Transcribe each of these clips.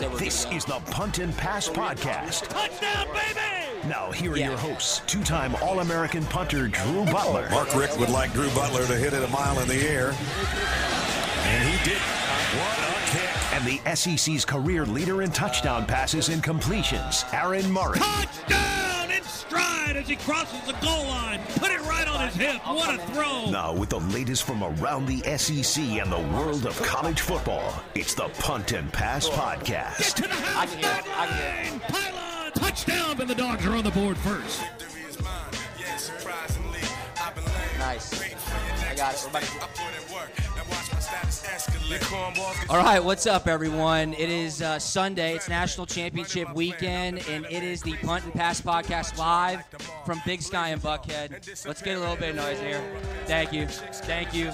This is the Punt and Pass Podcast. Touchdown, baby! Now, here are Yeah. your hosts two time All American punter Drew Butler. Mark Richt would like Drew Butler to hit it a mile in the air. And he did. What a kick. And the SEC's career leader in touchdown passes and completions, Aaron Murray. Touchdown in stride as he crosses the goal line. Put it right on his hip. What a throw! Now, with the latest from around the SEC and the world of college football, it's the Punt and Pass Get Podcast. to the house line. Pylon touchdown, but the dogs are on the board first. Nice. I got it. We're about to- All right, what's up, everyone? It is uh, Sunday. It's National Championship weekend, and it is the Punt and Pass Podcast live from Big Sky and Buckhead. Let's get a little bit of noise here. Thank you. Thank you.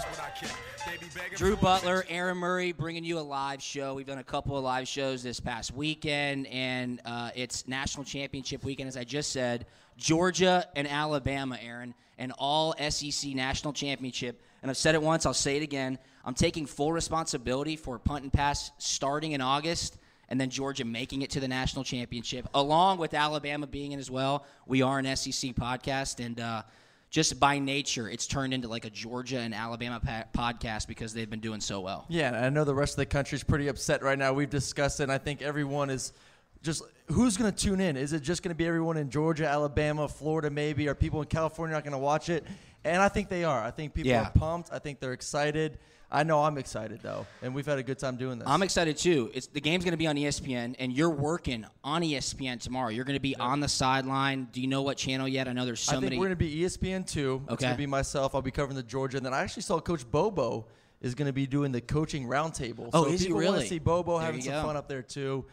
Drew Butler, Aaron Murray bringing you a live show. We've done a couple of live shows this past weekend, and uh, it's National Championship weekend, as I just said. Georgia and Alabama, Aaron, and all SEC National Championship. And I've said it once, I'll say it again. I'm taking full responsibility for punt and pass starting in August and then Georgia making it to the national championship, along with Alabama being in as well. We are an SEC podcast, and uh, just by nature, it's turned into like a Georgia and Alabama pa- podcast because they've been doing so well. Yeah, I know the rest of the country's pretty upset right now. We've discussed it, and I think everyone is just who's going to tune in? Is it just going to be everyone in Georgia, Alabama, Florida, maybe? Are people in California not going to watch it? And I think they are. I think people Yeah. are pumped. I think they're excited. I know I'm excited though, and we've had a good time doing this. I'm excited too. It's the game's going to be on ESPN, and you're working on ESPN tomorrow. You're going to be on the sideline. Do you know what channel yet? I know there's so I think many. we're going to be ESPN two. It's Okay. going to be myself. I'll be covering the Georgia, and then I actually saw Coach Bobo is going to be doing the coaching roundtable. Oh, so is he people want really? to see Bobo There having some go. fun up there too.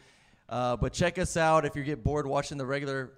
Uh, but check us out if you get bored watching the regular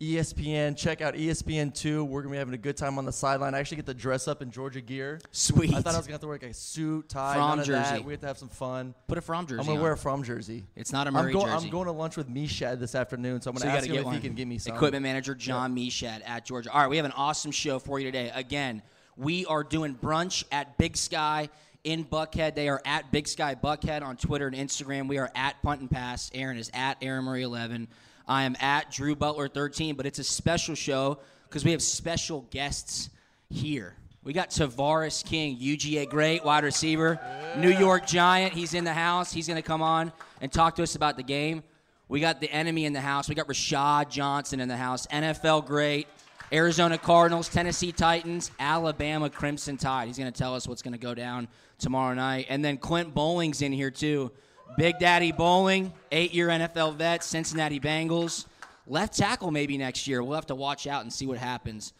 ESPN. Check out ESPN two. We're going to be having a good time on the sideline. I actually get to dress up in Georgia gear. Sweet. I thought I was going to have to wear like a suit, tie, From none of jersey. that. We have to have some fun. Put a Fromm jersey I'm going on. to wear a Fromm jersey. It's not a I'm Murray going, jersey. I'm going to lunch with Meshad this afternoon, so I'm So you to got ask him get if one. he can give me some. Equipment manager John Meshad at Georgia. All right, we have an awesome show for you today. Again, we are doing brunch at Big Sky in Buckhead. They are at Big Sky Buckhead on Twitter and Instagram. We are at Punt and Pass. Aaron is at Aaron Murray 11. I am at Drew Butler 13, but it's a special show because we have special guests here. We got Tavares King, UGA great wide receiver, New York Giant. He's in the house. He's going to come on and talk to us about the game. We got the enemy in the house. We got Rashad Johnson in the house, NFL great, Arizona Cardinals, Tennessee Titans, Alabama Crimson Tide. He's going to tell us what's going to go down tomorrow night. And then Clint Boling's in here too. Big Daddy Boling, eight year NFL vet, Cincinnati Bengals. Left tackle maybe next year. We'll have to watch out and see what happens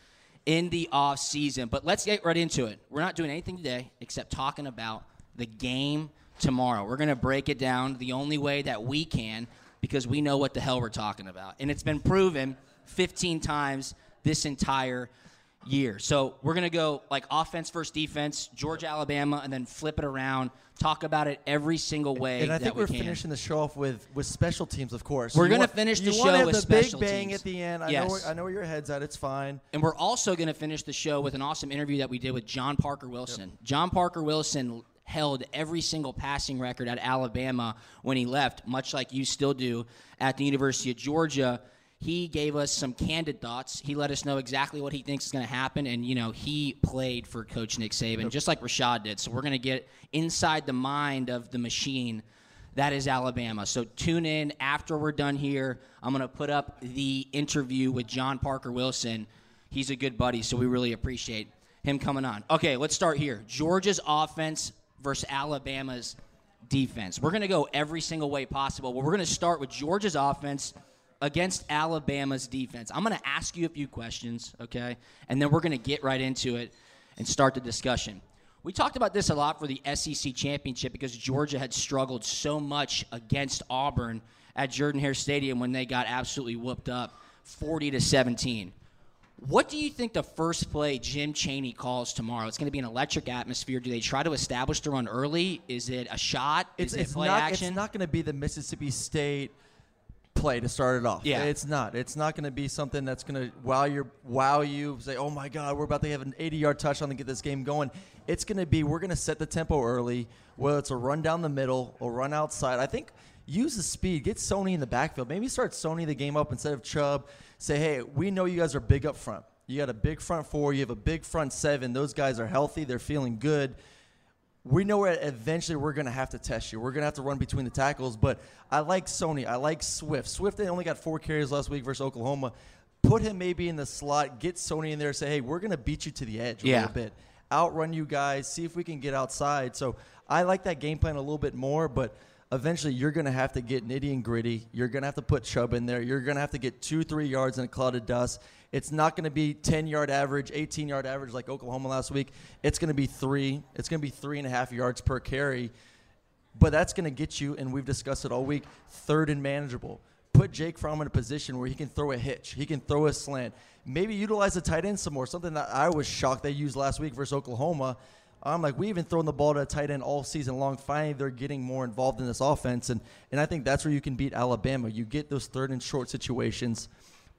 in the off season. But let's get right into it. We're not doing anything today except talking about the game tomorrow. We're going to break it down the only way that we can because we know what the hell we're talking about. And it's been proven 15 times this entire year. So we're going to go like offense first defense, Georgia, Alabama, and then flip it around, talk about it every single way And I think we we're finishing the show off with, with special teams, of course. We're gonna want- finish the show with the big bang teams. at the end. I Yes. know where, I know where your head's at. It's fine. And we're also going to finish the show with an awesome interview that we did with John Parker Wilson. John Parker Wilson held every single passing record at Alabama when he left, much like you still do at the University of Georgia. He gave us some candid thoughts. He let us know exactly what he thinks is going to happen. And, you know, he played for Coach Nick Saban, just like Rashad did. So we're going to get inside the mind of the machine that is Alabama. So tune in after we're done here. I'm going to put up the interview with John Parker Wilson. He's a good buddy, so we really appreciate him coming on. Okay, let's start here. Georgia's offense versus Alabama's defense. We're going to go every single way possible. But we're going to start with Georgia's offense against Alabama's defense. I'm going to ask you a few questions, okay? And then we're going to get right into it and start the discussion. We talked about this a lot for the SEC championship because Georgia had struggled so much against Auburn at Jordan Hare Stadium when they got absolutely whooped up 40 to 17. What do you think the first play Jim Chaney calls tomorrow? It's going to be an electric atmosphere. Do they try to establish the run early? Is it a shot? It's, Is it it's play not. action? It's not going to be the Mississippi State play to start it off. Yeah. it's not. It's not going to be something that's going to wow you, wow you. Say, oh my God, we're about to have an 80-yard touchdown to get this game going. It's going to be we're going to set the tempo early. Whether it's a run down the middle or run outside, I think use the speed. Get Sony in the backfield. Maybe start Sony the game up instead of Chubb. Say, hey, we know you guys are big up front. You got a big front four. You have a big front seven. Those guys are healthy. They're feeling good we know where eventually we're going to have to test you. We're going to have to run between the tackles, but I like Sony. I like Swift. Swift they only got four carries last week versus Oklahoma. Put him maybe in the slot. Get Sony in there. Say, hey, we're going to beat you to the edge a Yeah. little bit. Outrun you guys. See if we can get outside. So I like that game plan a little bit more, but eventually you're going to have to get nitty and gritty. You're going to have to put Chubb in there. You're going to have to get two, three yards in a cloud of dust. It's not going to be 10 yard average, 18 yard average like Oklahoma last week. It's going to be three. It's going to be three and a half yards per carry. But that's going to get you, and we've discussed it all week, third and manageable. Put Jake Fromm in a position where he can throw a hitch, he can throw a slant. Maybe utilize the tight end some more. Something that I was shocked they used last week versus Oklahoma. I'm like, we even thrown the ball to a tight end all season long. Finally, they're getting more involved in this offense, and and I think that's where you can beat Alabama. You get those third and short situations.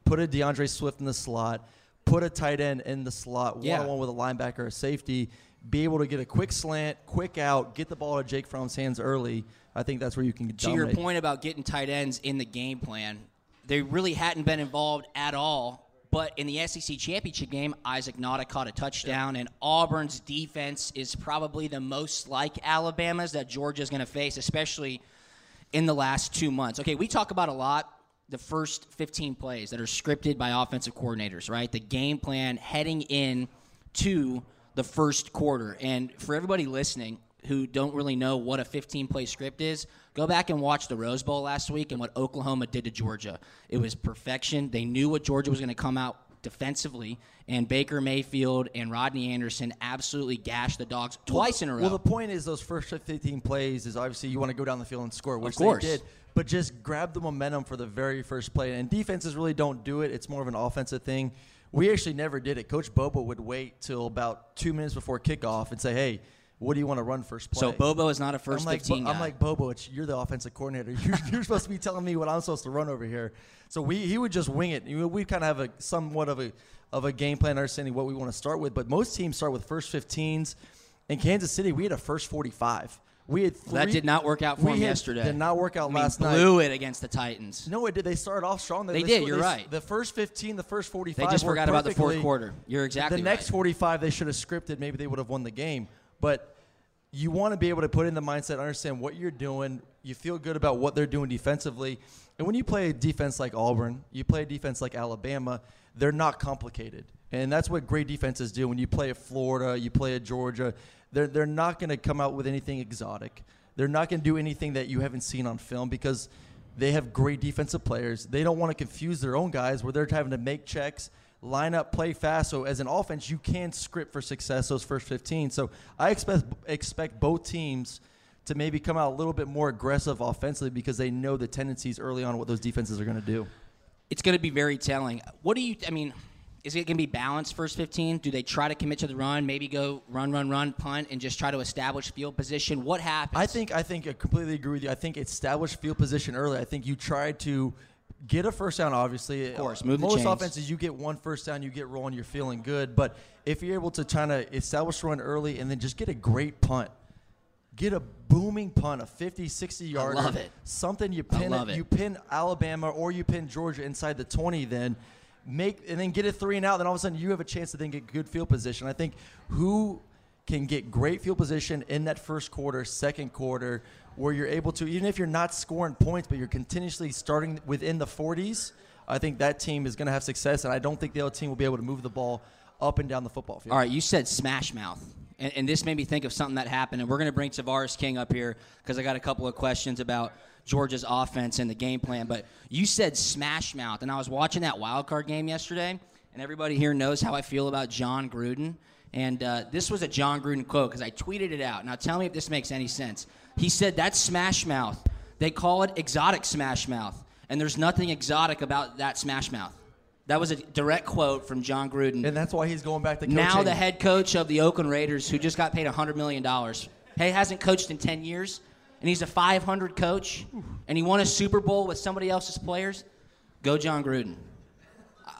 Put a DeAndre Swift in the slot. Put a tight end in the slot, one on one with a linebacker or a safety. Be able to get a quick slant, quick out, get the ball to Jake Fromm's hands early. I think that's where you can to dominate. your point about getting tight ends in the game plan, they really hadn't been involved at all. But in the SEC championship game, Isaac Nauta caught a touchdown, and Auburn's defense is probably the most like Alabama's that Georgia's going to face, especially in the last two months. Okay, we talk about a lot the first 15 plays that are scripted by offensive coordinators, right? The game plan heading in to the first quarter. And for everybody listening who don't really know what a 15 play script is, go back and watch the Rose Bowl last week and what Oklahoma did to Georgia. It was perfection. They knew what Georgia was going to come out defensively, and Baker Mayfield and Rodney Anderson absolutely gashed the dogs twice in a row. Well, the point is those first 15 plays is obviously you want to go down the field and score, which they did. But just grab the momentum for the very first play. And defenses really don't do it. It's more of an offensive thing. We actually never did it. Coach Bobo would wait till about two minutes before kickoff and say, "Hey, what do you want to run first play?" so Bobo is not a first I'm like, 15 I'm like Bobo. It's, you're the offensive coordinator. You're, you're supposed to be telling me what I'm supposed to run over here. So we he would just wing it. We kind of have a somewhat of a of a game plan, understanding what we want to start with. But most teams start with first 15s. In Kansas City, we had a first 45. We had three, that did not work out for we him had- yesterday. Did not work out I mean, last night. blew it against the Titans. No, it did. They started off strong. They did, scored- you're right. The first 15, the first 45. They just forgot about the fourth quarter. You're exactly The next 45, they should have scripted. Maybe they would have won the game. But you want to be able to put in the mindset, understand what you're doing. You feel good about what they're doing defensively. And when you play a defense like Auburn, you play a defense like Alabama, they're not complicated. And that's what great defenses do. When you play at Florida, you play at Georgia, they're, they're not going to come out with anything exotic. They're not going to do anything that you haven't seen on film because they have great defensive players. They don't want to confuse their own guys where they're having to make checks, line up, play fast. So as an offense, you can script for success those first 15. So I expect expect both teams to maybe come out a little bit more aggressive offensively because they know the tendencies early on what those defenses are going to do. It's going to be very telling. What do you? I mean, is it going to be balanced first 15? Do they try to commit to the run? Maybe go run, run, run, punt, and just try to establish field position? What happens? I think I think I completely agree with you. I think establish field position early. I think you try to get a first down. Obviously, of course, move most offenses you get one first down, you get rolling, you're feeling good. But if you're able to try to establish run early and then just get a great punt. Get a booming punt, a 50, 60 yard. love it. Something you I pin love it. you pin Alabama or you pin Georgia inside the 20 then make and then get a three and out then all of a sudden you have a chance to then get good field position. I think who can get great field position in that first quarter, second quarter, where you're able to, even if you're not scoring points, but you're continuously starting within the 40s, I think that team is going to have success. And I don't think the other team will be able to move the ball up and down the football field. All right, you said smash mouth. And, and this made me think of something that happened. And we're going to bring Tavares King up here because I got a couple of questions about Georgia's offense and the game plan. But you said smash mouth. And I was watching that wild card game yesterday. And everybody here knows how I feel about Jon Gruden. And uh, this was a Jon Gruden quote because I tweeted it out. Now tell me if this makes any sense. He said, That's Smash Mouth. They call it exotic Smash Mouth. And there's nothing exotic about that Smash Mouth. That was a direct quote from Jon Gruden. And that's why he's going back to coaching. now the head coach of the Oakland Raiders, who just got paid $100 million. Hey, hasn't coached in 10 years, and he's a 500 coach, and he won a Super Bowl with somebody else's players. Go Jon Gruden.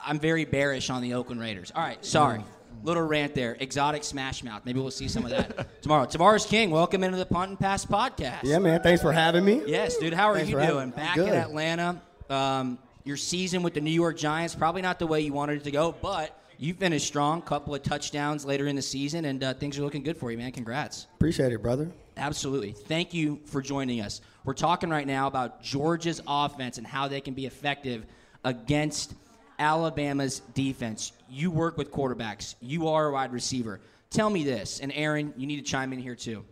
I'm very bearish on the Oakland Raiders. All right, sorry. Little rant there. Exotic smash mouth. Maybe we'll see some of that tomorrow. Tavares King, welcome into the Punt and Pass podcast. Yeah, man. Thanks for having me. Yes, dude. How are Thanks you for having doing? Back in Atlanta. Um, your season with the New York Giants, probably not the way you wanted it to go, but you finished strong. Couple of touchdowns later in the season, and uh, things are looking good for you, man. Congrats. Appreciate it, brother. Absolutely. Thank you for joining us. We're talking right now about Georgia's offense and how they can be effective against Alabama's defense. You work with quarterbacks, you are a wide receiver. Tell me this, and Aaron, you need to chime in here too.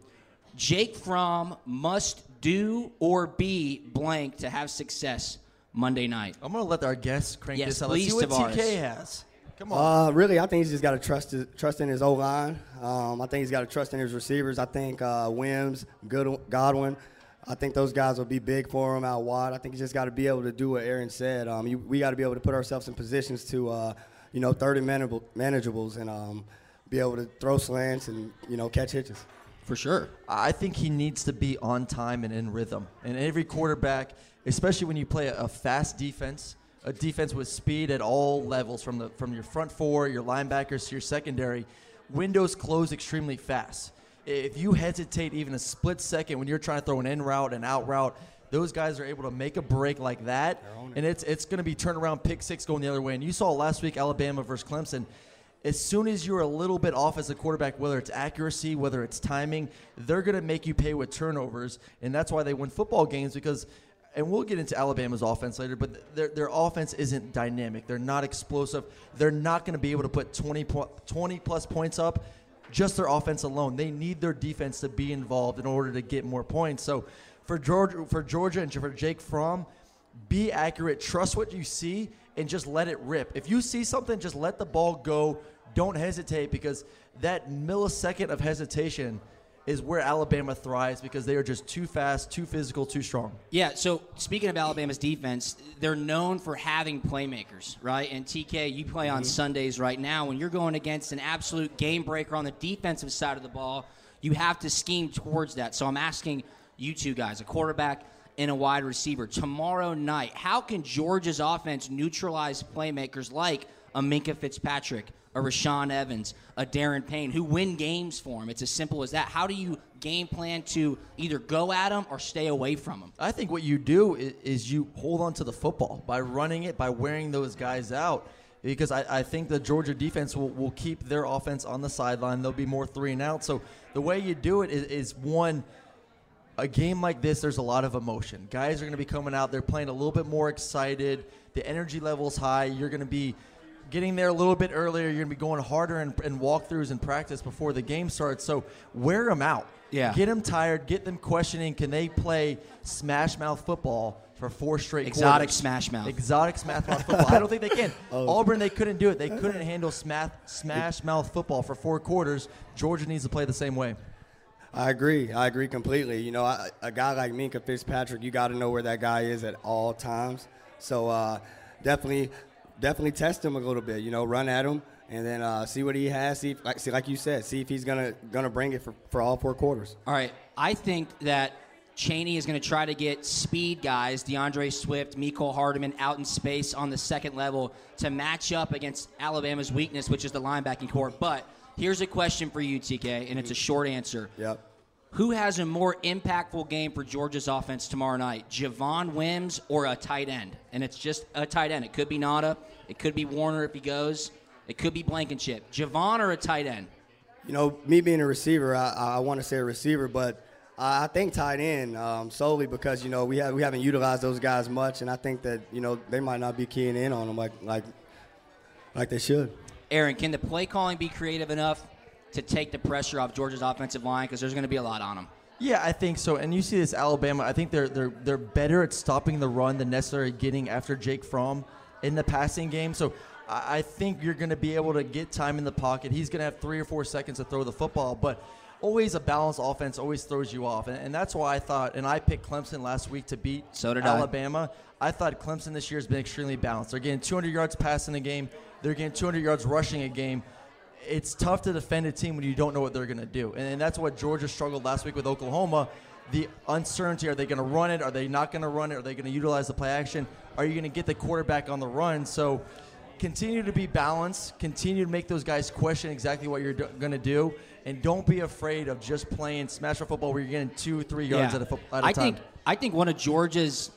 Jake Fromm must do or be blank to have success Monday night. I'm gonna let our guests crank Yes, this out. Let's see please, what Tavares. TK has. Come on. Uh, really, I think he's just got to trust his, trust in his O line. Um, I think he's got to trust in his receivers. I think uh, Wims, Good, Godwin. I think those guys will be big for him out wide. I think he's just got to be able to do what Aaron said. Um, you, we got to be able to put ourselves in positions to, uh, you know, 30 manable, manageables and um, be able to throw slants and you know catch hitches. For sure. I think he needs to be on time and in rhythm. And every quarterback, especially when you play a fast defense, a defense with speed at all levels, from the from your front four, your linebackers to your secondary, windows close extremely fast. If you hesitate even a split second when you're trying to throw an in route and out route, those guys are able to make a break like that, and it's it's going to be turnaround pick six going the other way. And you saw last week Alabama versus Clemson as soon as you're a little bit off as a quarterback, whether it's accuracy, whether it's timing, they're going to make you pay with turnovers, and that's why they win football games because. And we'll get into Alabama's offense later, but their, their offense isn't dynamic. They're not explosive. They're not going to be able to put 20, 20 plus points up just their offense alone. They need their defense to be involved in order to get more points. So for Georgia, for Georgia and for Jake Fromm, be accurate, trust what you see, and just let it rip. If you see something, just let the ball go. Don't hesitate because that millisecond of hesitation is where Alabama thrives because they are just too fast, too physical, too strong. Yeah, so speaking of Alabama's defense, they're known for having playmakers, right? And TK, you play on mm-hmm. Sundays right now. When you're going against an absolute game breaker on the defensive side of the ball, you have to scheme towards that. So I'm asking you two guys, a quarterback and a wide receiver, tomorrow night, how can Georgia's offense neutralize playmakers like a Minkah Fitzpatrick, a Rashaan Evans, a Da'Ron Payne, who win games for him? It's as simple as that. How do you game plan to either go at them or stay away from them? I think what you do is, is you hold on to the football by running it, by wearing those guys out. Because I, I think the Georgia defense will, will keep their offense on the sideline. There'll be more three and out. So the way you do it is, is one, a game like this, there's a lot of emotion. Guys are going to be coming out. They're playing a little bit more excited. The energy level's high. You're going to be getting there a little bit earlier. You're going to be going harder in, in walkthroughs and practice before the game starts. So wear them out. Yeah. Get them tired. Get them questioning. Can they play smash mouth football for four straight quarters. Exotic quarters? smash mouth. Exotic smash mouth football. I don't think they can. Auburn, they couldn't do it. They couldn't handle smash, smash mouth football for four quarters. Georgia needs to play the same way. I agree. I agree completely. You know, I, a guy like Minkah Fitzpatrick, you got to know where that guy is at all times. So uh, definitely, definitely test him a little bit. You know, run at him and then uh, see what he has. See, if, like, see, like you said, see if he's gonna gonna bring it for, for all four quarters. All right. I think that Chaney is going to try to get speed guys, DeAndre Swift, Mecole Hardman, out in space on the second level to match up against Alabama's weakness, which is the linebacking corps. But here's a question for you, TK, and it's a short answer. Yep. Who has a more impactful game for Georgia's offense tomorrow night? Javon Wims or a tight end? And it's just a tight end. It could be Nauta. It could be Woerner if he goes. It could be Blankenship. Javon or a tight end? You know, me being a receiver, I, I want to say a receiver, but I think tight end um, solely because you know we have we haven't utilized those guys much, and I think that you know they might not be keying in on them like like like they should. Aaron, can the play calling be creative enough to take the pressure off Georgia's offensive line? Because there's going to be a lot on them. Yeah, I think so. And you see this Alabama. I think they're they're they're better at stopping the run than necessarily getting after Jake Fromm in the passing game. So I I think you're going to be able to get time in the pocket. He's going to have three or four seconds to throw the football, but always a balanced offense always throws you off. And, and that's why I thought, and I picked Clemson last week to beat So did I. Alabama. I thought Clemson this year has been extremely balanced. They're getting 200 yards passing a game, they're getting 200 yards rushing a game. It's tough to defend a team when you don't know what they're going to do. And, and that's what Georgia struggled last week with Oklahoma. The uncertainty are they going to run it? Are they not going to run it? Are they going to utilize the play action? Are you going to get the quarterback on the run? So continue to be balanced, continue to make those guys question exactly what you're going to do, and don't be afraid of just playing smash football where you're getting two, three yards at a, fo- at a I time. think I think one of Georgia's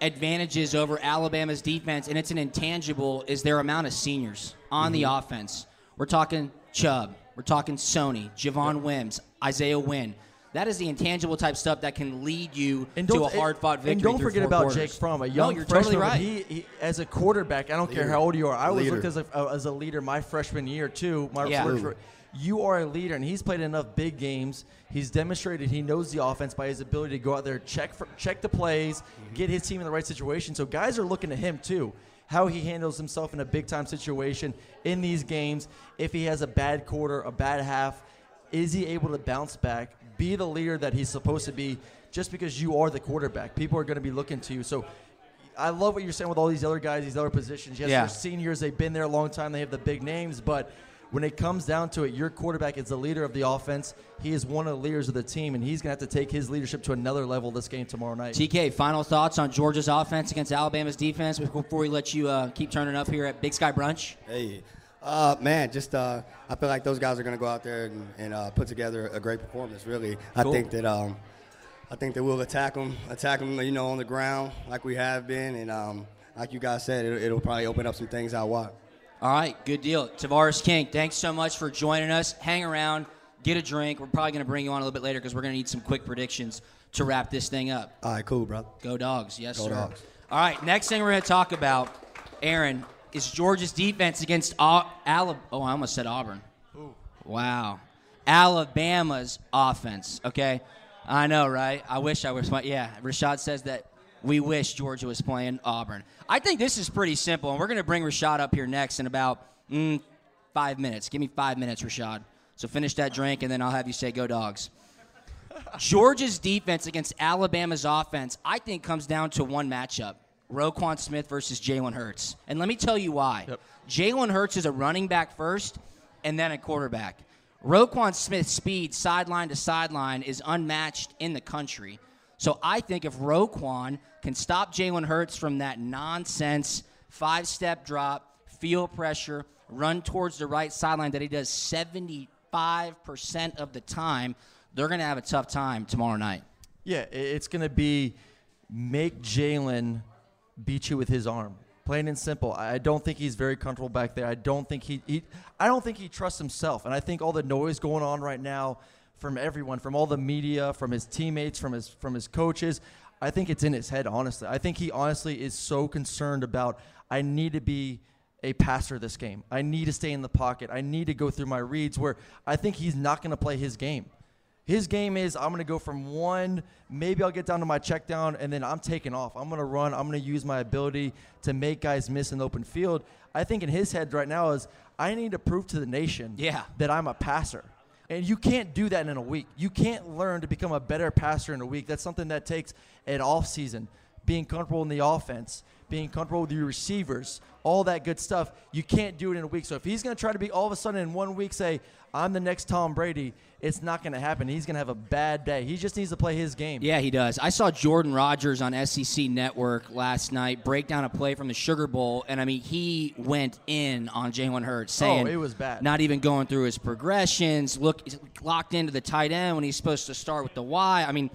advantages over Alabama's defense, and it's an intangible, is their amount of seniors on the Mm-hmm. offense. We're talking Chubb, we're talking Sony, Javon Wims, Isaiah Wynn. That is the intangible type stuff that can lead you and to a hard fought victory. And don't forget about quarters. Jake Fromm, a No, young you're freshman. totally right. He, he, as a quarterback, I don't care how old you are. I was looked as a, as a leader my freshman year too. My Yeah. you are a leader, and he's played enough big games. He's demonstrated he knows the offense by his ability to go out there, check for, check the plays, Mm-hmm. get his team in the right situation. So guys are looking to him too. How he handles himself in a big time situation in these games. If he has a bad quarter, a bad half, is he able to bounce back, be the leader that he's supposed to be? Just because you are the quarterback, people are going to be looking to you. So I love what you're saying with all these other guys, these other positions. Yes, Yeah. they're seniors, they've been there a long time, they have the big names, but when it comes down to it, your quarterback is the leader of the offense. He is one of the leaders of the team, and he's going to have to take his leadership to another level this game tomorrow night. TK, final thoughts on Georgia's offense against Alabama's defense before we let you uh, keep turning up here at Big Sky Brunch? Hey, uh, man, just uh, I feel like those guys are going to go out there and, and uh, put together a great performance. Really, I Cool. think that um, I think that we'll attack them, attack them, you know, on the ground like we have been, and um, like you guys said, it, it'll probably open up some things out wide. All right, good deal. Tavares King, thanks so much for joining us. Hang around, get a drink. We're probably going to bring you on a little bit later because we're going to need some quick predictions to wrap this thing up. All right, cool, bro. Go dogs, yes, Go sir. Dogs. All right, next thing we're going to talk about, Aaron, is Georgia's defense against Al- Alabama. Oh, I almost said Auburn. Ooh. Wow. Alabama's offense, okay? I know, right? I wish I was. Yeah, Rashad says that we wish Georgia was playing Auburn. I think this is pretty simple, and we're going to bring Rashad up here next in about mm, five minutes. Give me five minutes, Rashad. So finish that drink, and then I'll have you say, go dogs. Georgia's defense against Alabama's offense, I think, comes down to one matchup Roquan Smith versus Jalen Hurts. And let me tell you why. Jalen Hurts is a running back first and then a quarterback. Roquan Smith's speed, sideline to sideline, is unmatched in the country. So I think if Roquan can stop Jalen Hurts from that nonsense five step drop, feel pressure, run towards the right sideline that he does 75% of the time, they're going to have a tough time tomorrow night. Yeah, it's going to be make Jalen beat you with his arm. Plain and simple. I don't think he's very comfortable back there. I don't think he, he I don't think he trusts himself. And I think all the noise going on right now from everyone, from all the media, from his teammates, from his from his coaches, I think it's in his head, honestly. I think he honestly is so concerned about I need to be a passer this game. I need to stay in the pocket. I need to go through my reads where I think he's not going to play his game. His game is I'm going to go from one, maybe I'll get down to my check down, and then I'm taking off. I'm going to run. I'm going to use my ability to make guys miss in the open field. I think in his head right now is I need to prove to the nation Yeah. that I'm a passer. And you can't do that in a week. You can't learn to become a better passer in a week. That's something that takes an off season, being comfortable in the offense, being comfortable with your receivers, all that good stuff. You can't do it in a week. So if he's going to try to be all of a sudden in one week say, I'm the next Tom Brady, it's not going to happen. He's going to have a bad day. He just needs to play his game. Yeah, he does. I saw Jordan Rodgers on SEC Network last night break down a play from the Sugar Bowl, and I mean, he went in on Jalen Hurts, oh, saying Oh, it was bad. Not even going through his progressions, look locked into the tight end when he's supposed to start with the Y. I mean,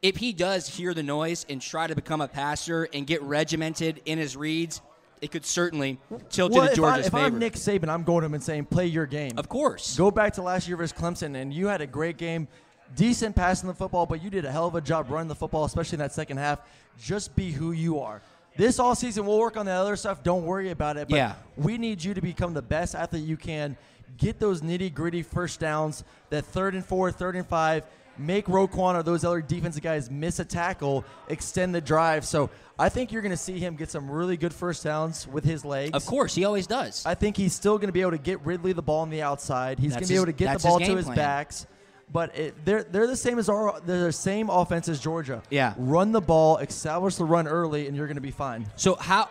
if he does hear the noise and try to become a passer and get regimented in his reads, it could certainly tilt Well, into if, I, Georgia's if favor. I'm Nick Saban, I'm going to him and saying, play your game. of course. Go back to last year versus Clemson, and you had a great game, decent passing the football, but you did a hell of a job running the football, especially in that second half. Just be who you are. This all season, we'll work on the other stuff. Don't worry about it. But Yeah. we need you to become the best athlete you can. Get those nitty gritty first downs, that third and four, third and five. Make Roquan or those other defensive guys miss a tackle, extend the drive. So I think you're going to see him get some really good first downs with his legs. Of course, he always does. I think he's still going to be able to get Ridley the ball on the outside. He's going to be able to get the ball his to his plan. backs. But it, they're they're the same as our they're the same offense as Georgia. Yeah. Run the ball, establish the run early, and you're going to be fine. So how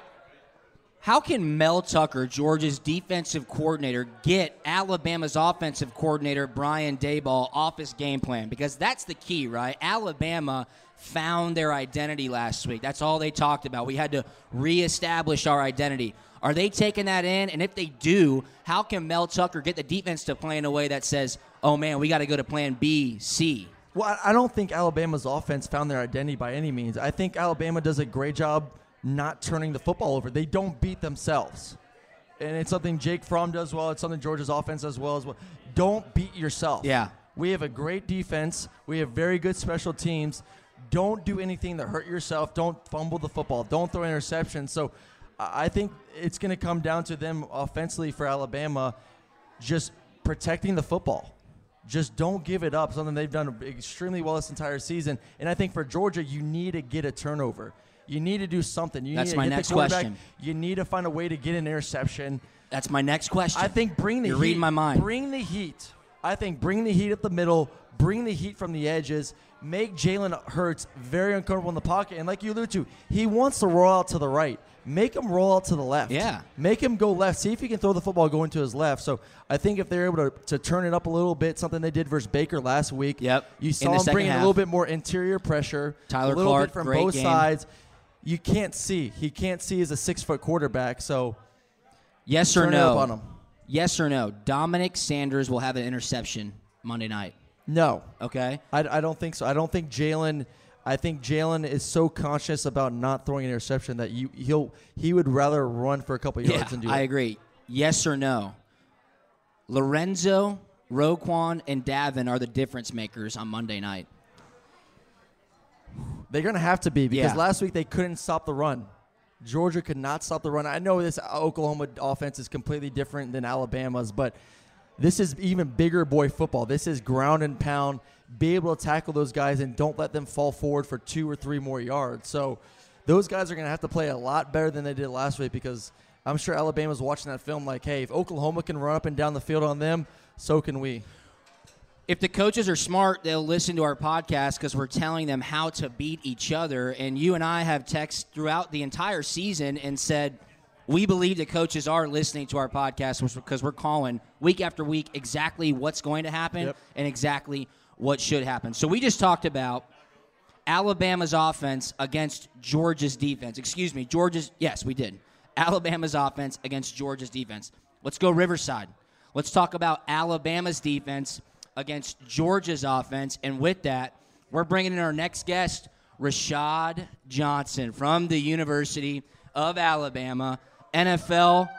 how can Mel Tucker, Georgia's defensive coordinator, get Alabama's offensive coordinator Brian Daboll off his game plan? Because that's the key, right? Alabama found their identity last week. That's all they talked about. We had to reestablish our identity. Are they taking that in? And if they do, how can Mel Tucker get the defense to play in a way that says, "Oh man, we got to go to plan B, C"? Well, I don't think Alabama's offense found their identity by any means. I think Alabama does a great job not turning the football over. They don't beat themselves. And it's something Jake Fromm does well. It's something Georgia's offense does well as well. Don't beat yourself. Yeah. We have a great defense. We have very good special teams. Don't do anything to hurt yourself. Don't fumble the football. Don't throw interceptions. So I I think it's going to come down to them offensively for Alabama just protecting the football. Just don't give it up. Something they've done extremely well this entire season. And I think for Georgia, you need to get a turnover. You need to do something. You That's need to my get next the quarterback. question. You need to find a way to get an interception. That's my next question. I think bring the You're heat. reading my mind. Bring the heat. I think bring the heat up the middle. Bring the heat from the edges. Make Jalen Hurts very uncomfortable in the pocket. And like you alluded to, he wants to roll out to the right. Make him roll out to the left. Yeah. Make him go left. See if he can throw the football going to his left. So I think if they're able to, to turn it up a little bit, something they did versus Baker last week. Yep. You In saw the him second bring a half. little bit more interior pressure. Tyler a little Clark, bit from great both game. sides. You can't see. He can't see as a six foot quarterback. So Yes or no? up on 'em. Yes or no? Dominick Sanders will have an interception Monday night. no. Okay. I, I don't think so. I don't think Jalen. I think Jalen is so conscious about not throwing an interception that you he'll he would rather run for a couple yards Yeah, than do I it. agree. Yes or no? Lorenzo, Roquan, and Davin are the difference makers on Monday night. They're gonna have to be because Yeah. last week they couldn't stop the run. Georgia could not stop the run. I know this Oklahoma offense is completely different than Alabama's, but this is even bigger boy football. This is ground and pound. Be able to tackle those guys and don't let them fall forward for two or three more yards. So those guys are going to have to play a lot better than they did last week because I'm sure Alabama's watching that film like, hey, if Oklahoma can run up and down the field on them, so can we. If the coaches are smart, they'll listen to our podcast because we're telling them how to beat each other. And you and I have texted throughout the entire season and said we believe the coaches are listening to our podcast because we're calling week after week exactly what's going to happen Yep. and exactly what should happen. So we just talked about Alabama's offense against Georgia's defense. Excuse me, Georgia's. Yes, we did. Alabama's offense against Georgia's defense. Let's go Riverside. Let's talk about Alabama's defense against Georgia's offense. And with that, we're bringing in our next guest, Rashad Johnson from the University of Alabama, NFL,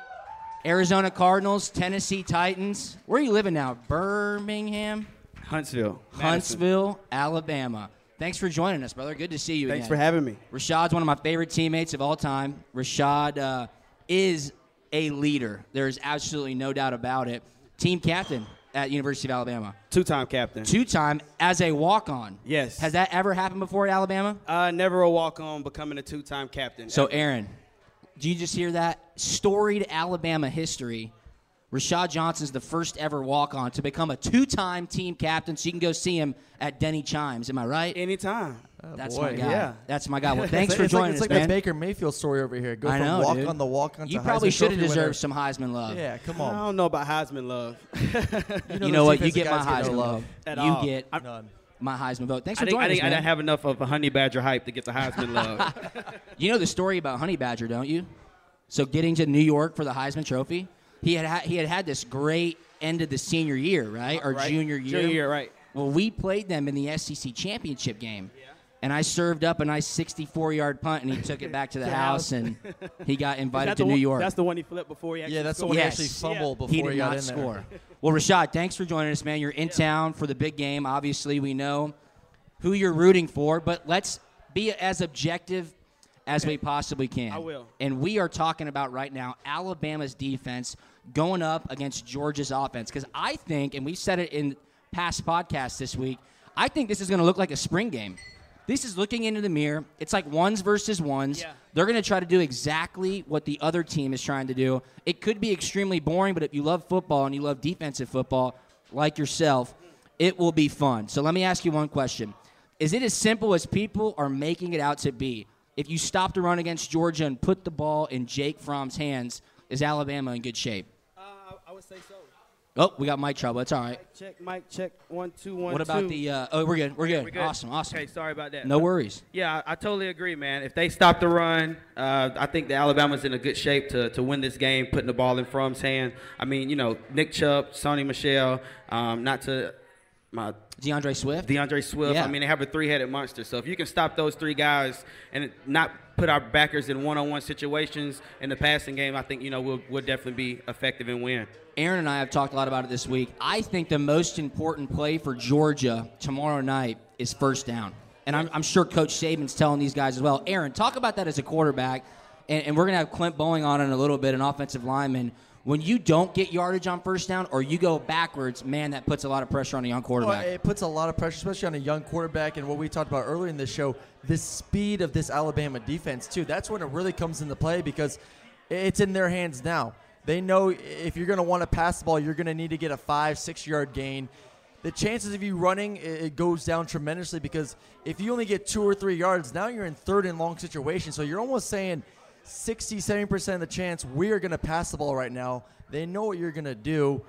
Arizona Cardinals, Tennessee Titans. Where are you living now? Birmingham? Huntsville. Madison. Huntsville, Alabama. Thanks for joining us, brother. Good to see you Thanks again. for having me. Rashad's one of my favorite teammates of all time. Rashad uh, is a leader. There is absolutely no doubt about it. Team captain at University of Alabama. Two-time captain. Two-time as a walk-on. Yes. Has that ever happened before at Alabama? Uh, never a walk-on, becoming a two-time captain. So, Aaron, do you just hear that? Storied Alabama history. Rashad Johnson's the first ever walk on to become a two time team captain, so you can go see him at Denny Chimes. Am I right? anytime. Uh, That's boy, my guy. yeah. That's my guy. Well, thanks It's for like- joining it's like, us, It's man. like the Baker Mayfield story over here. Go I from know, walk dude. on the walk on You to probably should have Trophy winner. deserved some Heisman love. Yeah, come on. I don't know about Heisman love. You those know what? You get my guys get Heisman no love. love. At you all. get I'm- None. my Heisman vote. Thanks I for didn't, I, joining didn't, I us, didn't have enough of a honey badger hype to get the Heisman love. You know the story about Honey Badger, don't you? So getting to New York for the Heisman Trophy, he had ha- he had had this great end of the senior year, right, uh, or Right. junior year. Junior year, right. Well, we played them in the SEC championship game, and I served up a nice 64-yard punt, and he took it back to the To house, house. and he got invited to New one- York. That's the one he flipped before he actually Yeah, that's the one Yes. he actually fumbled he before did he got not in there. score. Well, Rashad, thanks for joining us, man. You're in town for the big game. Obviously, we know who you're rooting for, but let's be as objective as we possibly can. I will. And we are talking about right now Alabama's defense going up against Georgia's offense because I think, and we said it in past podcasts this week, I think this is going to look like a spring game. This is looking into the mirror. It's like ones versus ones. Yeah. They're going to try to do exactly what the other team is trying to do. It could be extremely boring, but if you love football and you love defensive football, like yourself, it will be fun. So let me ask you one question. Is it as simple as people are making it out to be? If you stop the run against Georgia and put the ball in Jake Fromm's hands, is Alabama in good shape? Uh, I would say so. Oh, we got mic trouble. It's all right. Check, mic check. One, two, one, What about two. the? Uh, oh, we're good. We're good. We good? Awesome. Awesome. Okay, sorry about that. No worries. Yeah, I, I totally agree, man. If they stop the run, uh, I think the Alabama's in a good shape to, to win this game, putting the ball in Fromm's hand. I mean, you know, Nick Chubb, Sony Michel, um, not to my DeAndre Swift. DeAndre Swift. Yeah. I mean, they have a three-headed monster. So if you can stop those three guys and not put our backers in one-on-one situations in the passing game, I think you know we'll, we'll definitely be effective and win. Aaron and I have talked a lot about it this week. I think the most important play for Georgia tomorrow night is first down. And I'm, I'm sure Coach Saban's telling these guys as well. Aaron, talk about that as a quarterback. And, and we're going to have Clint Boling on in a little bit, an offensive lineman. When you don't get yardage on first down or you go backwards, man, that puts a lot of pressure on a young Well, quarterback. it puts a lot of pressure, especially on a young quarterback, and what we talked about earlier in this show, the speed of this Alabama defense too. That's when it really comes into play because it's in their hands now. They know if you're going to want to pass the ball, you're going to need to get a five, six yard gain. The chances of you running it goes down tremendously because if you only get two or three yards, now you're in third and long situation. So you're almost saying 60, 70% of the chance we are going to pass the ball right now. They know what you're going to do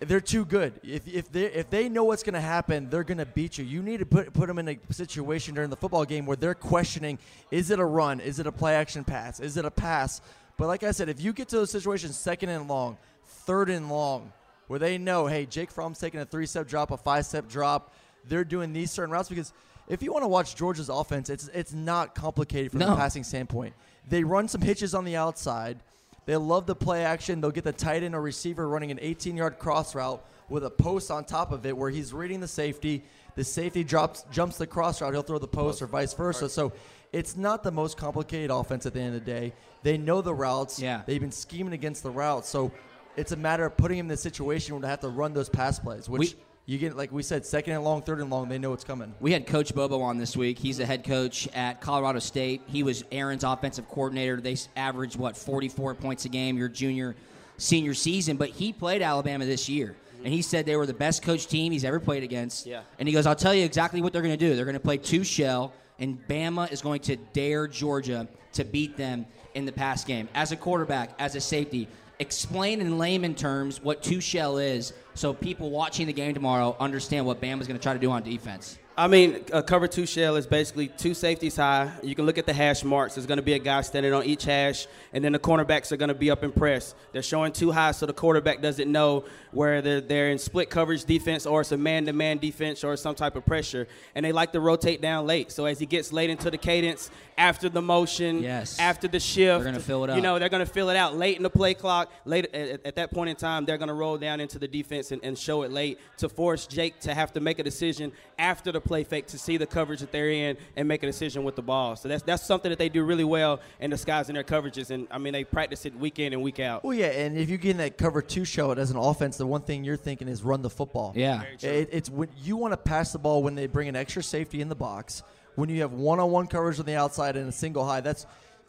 they're too good. If, if they if they know what's going to happen, they're going to beat you. You need to put put them in a situation during the football game where they're questioning: Is it a run? Is it a play action pass? Is it a pass? But like I said, if you get to those situations, second and long, third and long, where they know, hey, Jake Fromm's taking a three step drop, a five step drop, they're doing these certain routes because. If you want to watch Georgia's offense, it's it's not complicated from No. the passing standpoint. They run some hitches on the outside. They love the play action. They'll get the tight end or receiver running an 18 yard cross route with a post on top of it where he's reading the safety. The safety drops, jumps the cross route. He'll throw the post or vice versa. So it's not the most complicated offense at the end of the day. They know the routes. Yeah. They've been scheming against the routes. So it's a matter of putting him in the situation where they have to run those pass plays, which We- you get, like we said, second and long, third and long. They know it's coming. We had Coach Bobo on this week. He's the head coach at Colorado State. He was Aaron's offensive coordinator. They averaged, what, 44 points a game your junior, senior season, but he played Alabama this year. Mm-hmm. And he said they were the best coach team he's ever played against. Yeah. And he goes, I'll tell you exactly what they're going to do. They're going to play two shell, and Bama is going to dare Georgia to beat them in the pass game. As a quarterback, as a safety, explain in layman terms what two shell is so people watching the game tomorrow understand what Bama's going to try to do on defense. I mean, a cover two shell is basically two safeties high. You can look at the hash marks. There's going to be a guy standing on each hash, and then the cornerbacks are going to be up in press. They're showing too high, so the quarterback doesn't know whether they're in split coverage defense or it's a man-to-man defense or some type of pressure. And they like to rotate down late. So as he gets late into the cadence, after the motion, Yes. after the shift, They're gonna fill it You know, they're going to fill it out late in the play clock. Late at, at that point in time, they're going to roll down into the defense and, and show it late to force Jake to have to make a decision after the play fake to see the coverage that they're in and make a decision with the ball. So that's that's something that they do really well in disguising their coverages. And I mean, they practice it week in and week out. Well, yeah, and if you get in that cover two show it as an offense, the one thing you're thinking is run the football. Yeah. It, it's when you want to pass the ball when they bring an extra safety in the box. When you have one-on-one coverage on the outside and a single high, that's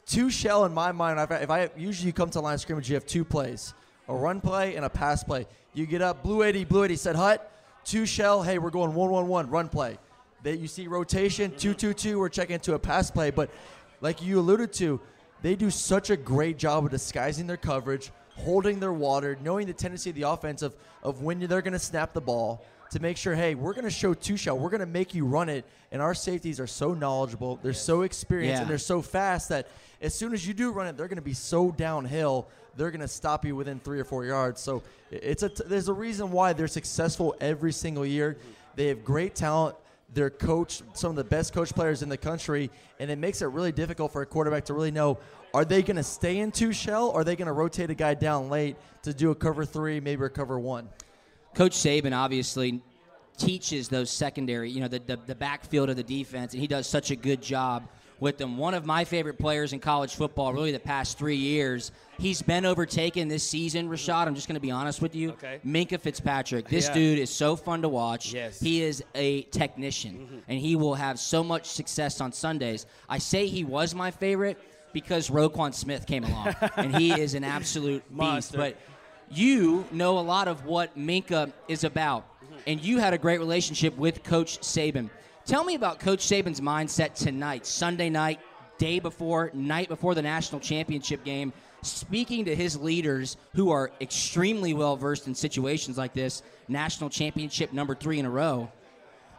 two shell in my mind. If I, if I usually you come to line of scrimmage, you have two plays: a run play and a pass play. You get up, blue eighty, blue eighty said hut, two shell. Hey, we're going one-one-one run play. That you see rotation two-two-two. We're checking into a pass play, but like you alluded to, they do such a great job of disguising their coverage, holding their water, knowing the tendency of the offense of, of when they're going to snap the ball to make sure, hey, we're going to show two shell. We're going to make you run it. And our safeties are so knowledgeable. They're so experienced Yeah. and they're so fast that as soon as you do run it, they're going to be so downhill. They're going to stop you within three or four yards. So it's a t- there's a reason why they're successful every single year. They have great talent. They're coached some of the best coach players in the country, and it makes it really difficult for a quarterback to really know are they going to stay in two shell or are they going to rotate a guy down late to do a cover three, maybe a cover one? Coach Saban obviously teaches those secondary, you know, the, the, the backfield of the defense, and he does such a good job with them. One of my favorite players in college football, really the past three years. He's been overtaken this season, Rashad. I'm just going to be honest with you. Okay. Minkah Fitzpatrick. This Yeah. dude is so fun to watch. Yes. He is a technician, mm-hmm. and he will have so much success on Sundays. I say he was my favorite because Roquan Smith came along, and he is an absolute beast. But you know a lot of what Minkah is about, mm-hmm. and you had a great relationship with Coach Saban. Tell me about Coach Saban's mindset tonight, Sunday night, day before, night before the national championship game, speaking to his leaders who are extremely well versed in situations like this, national championship number three in a row.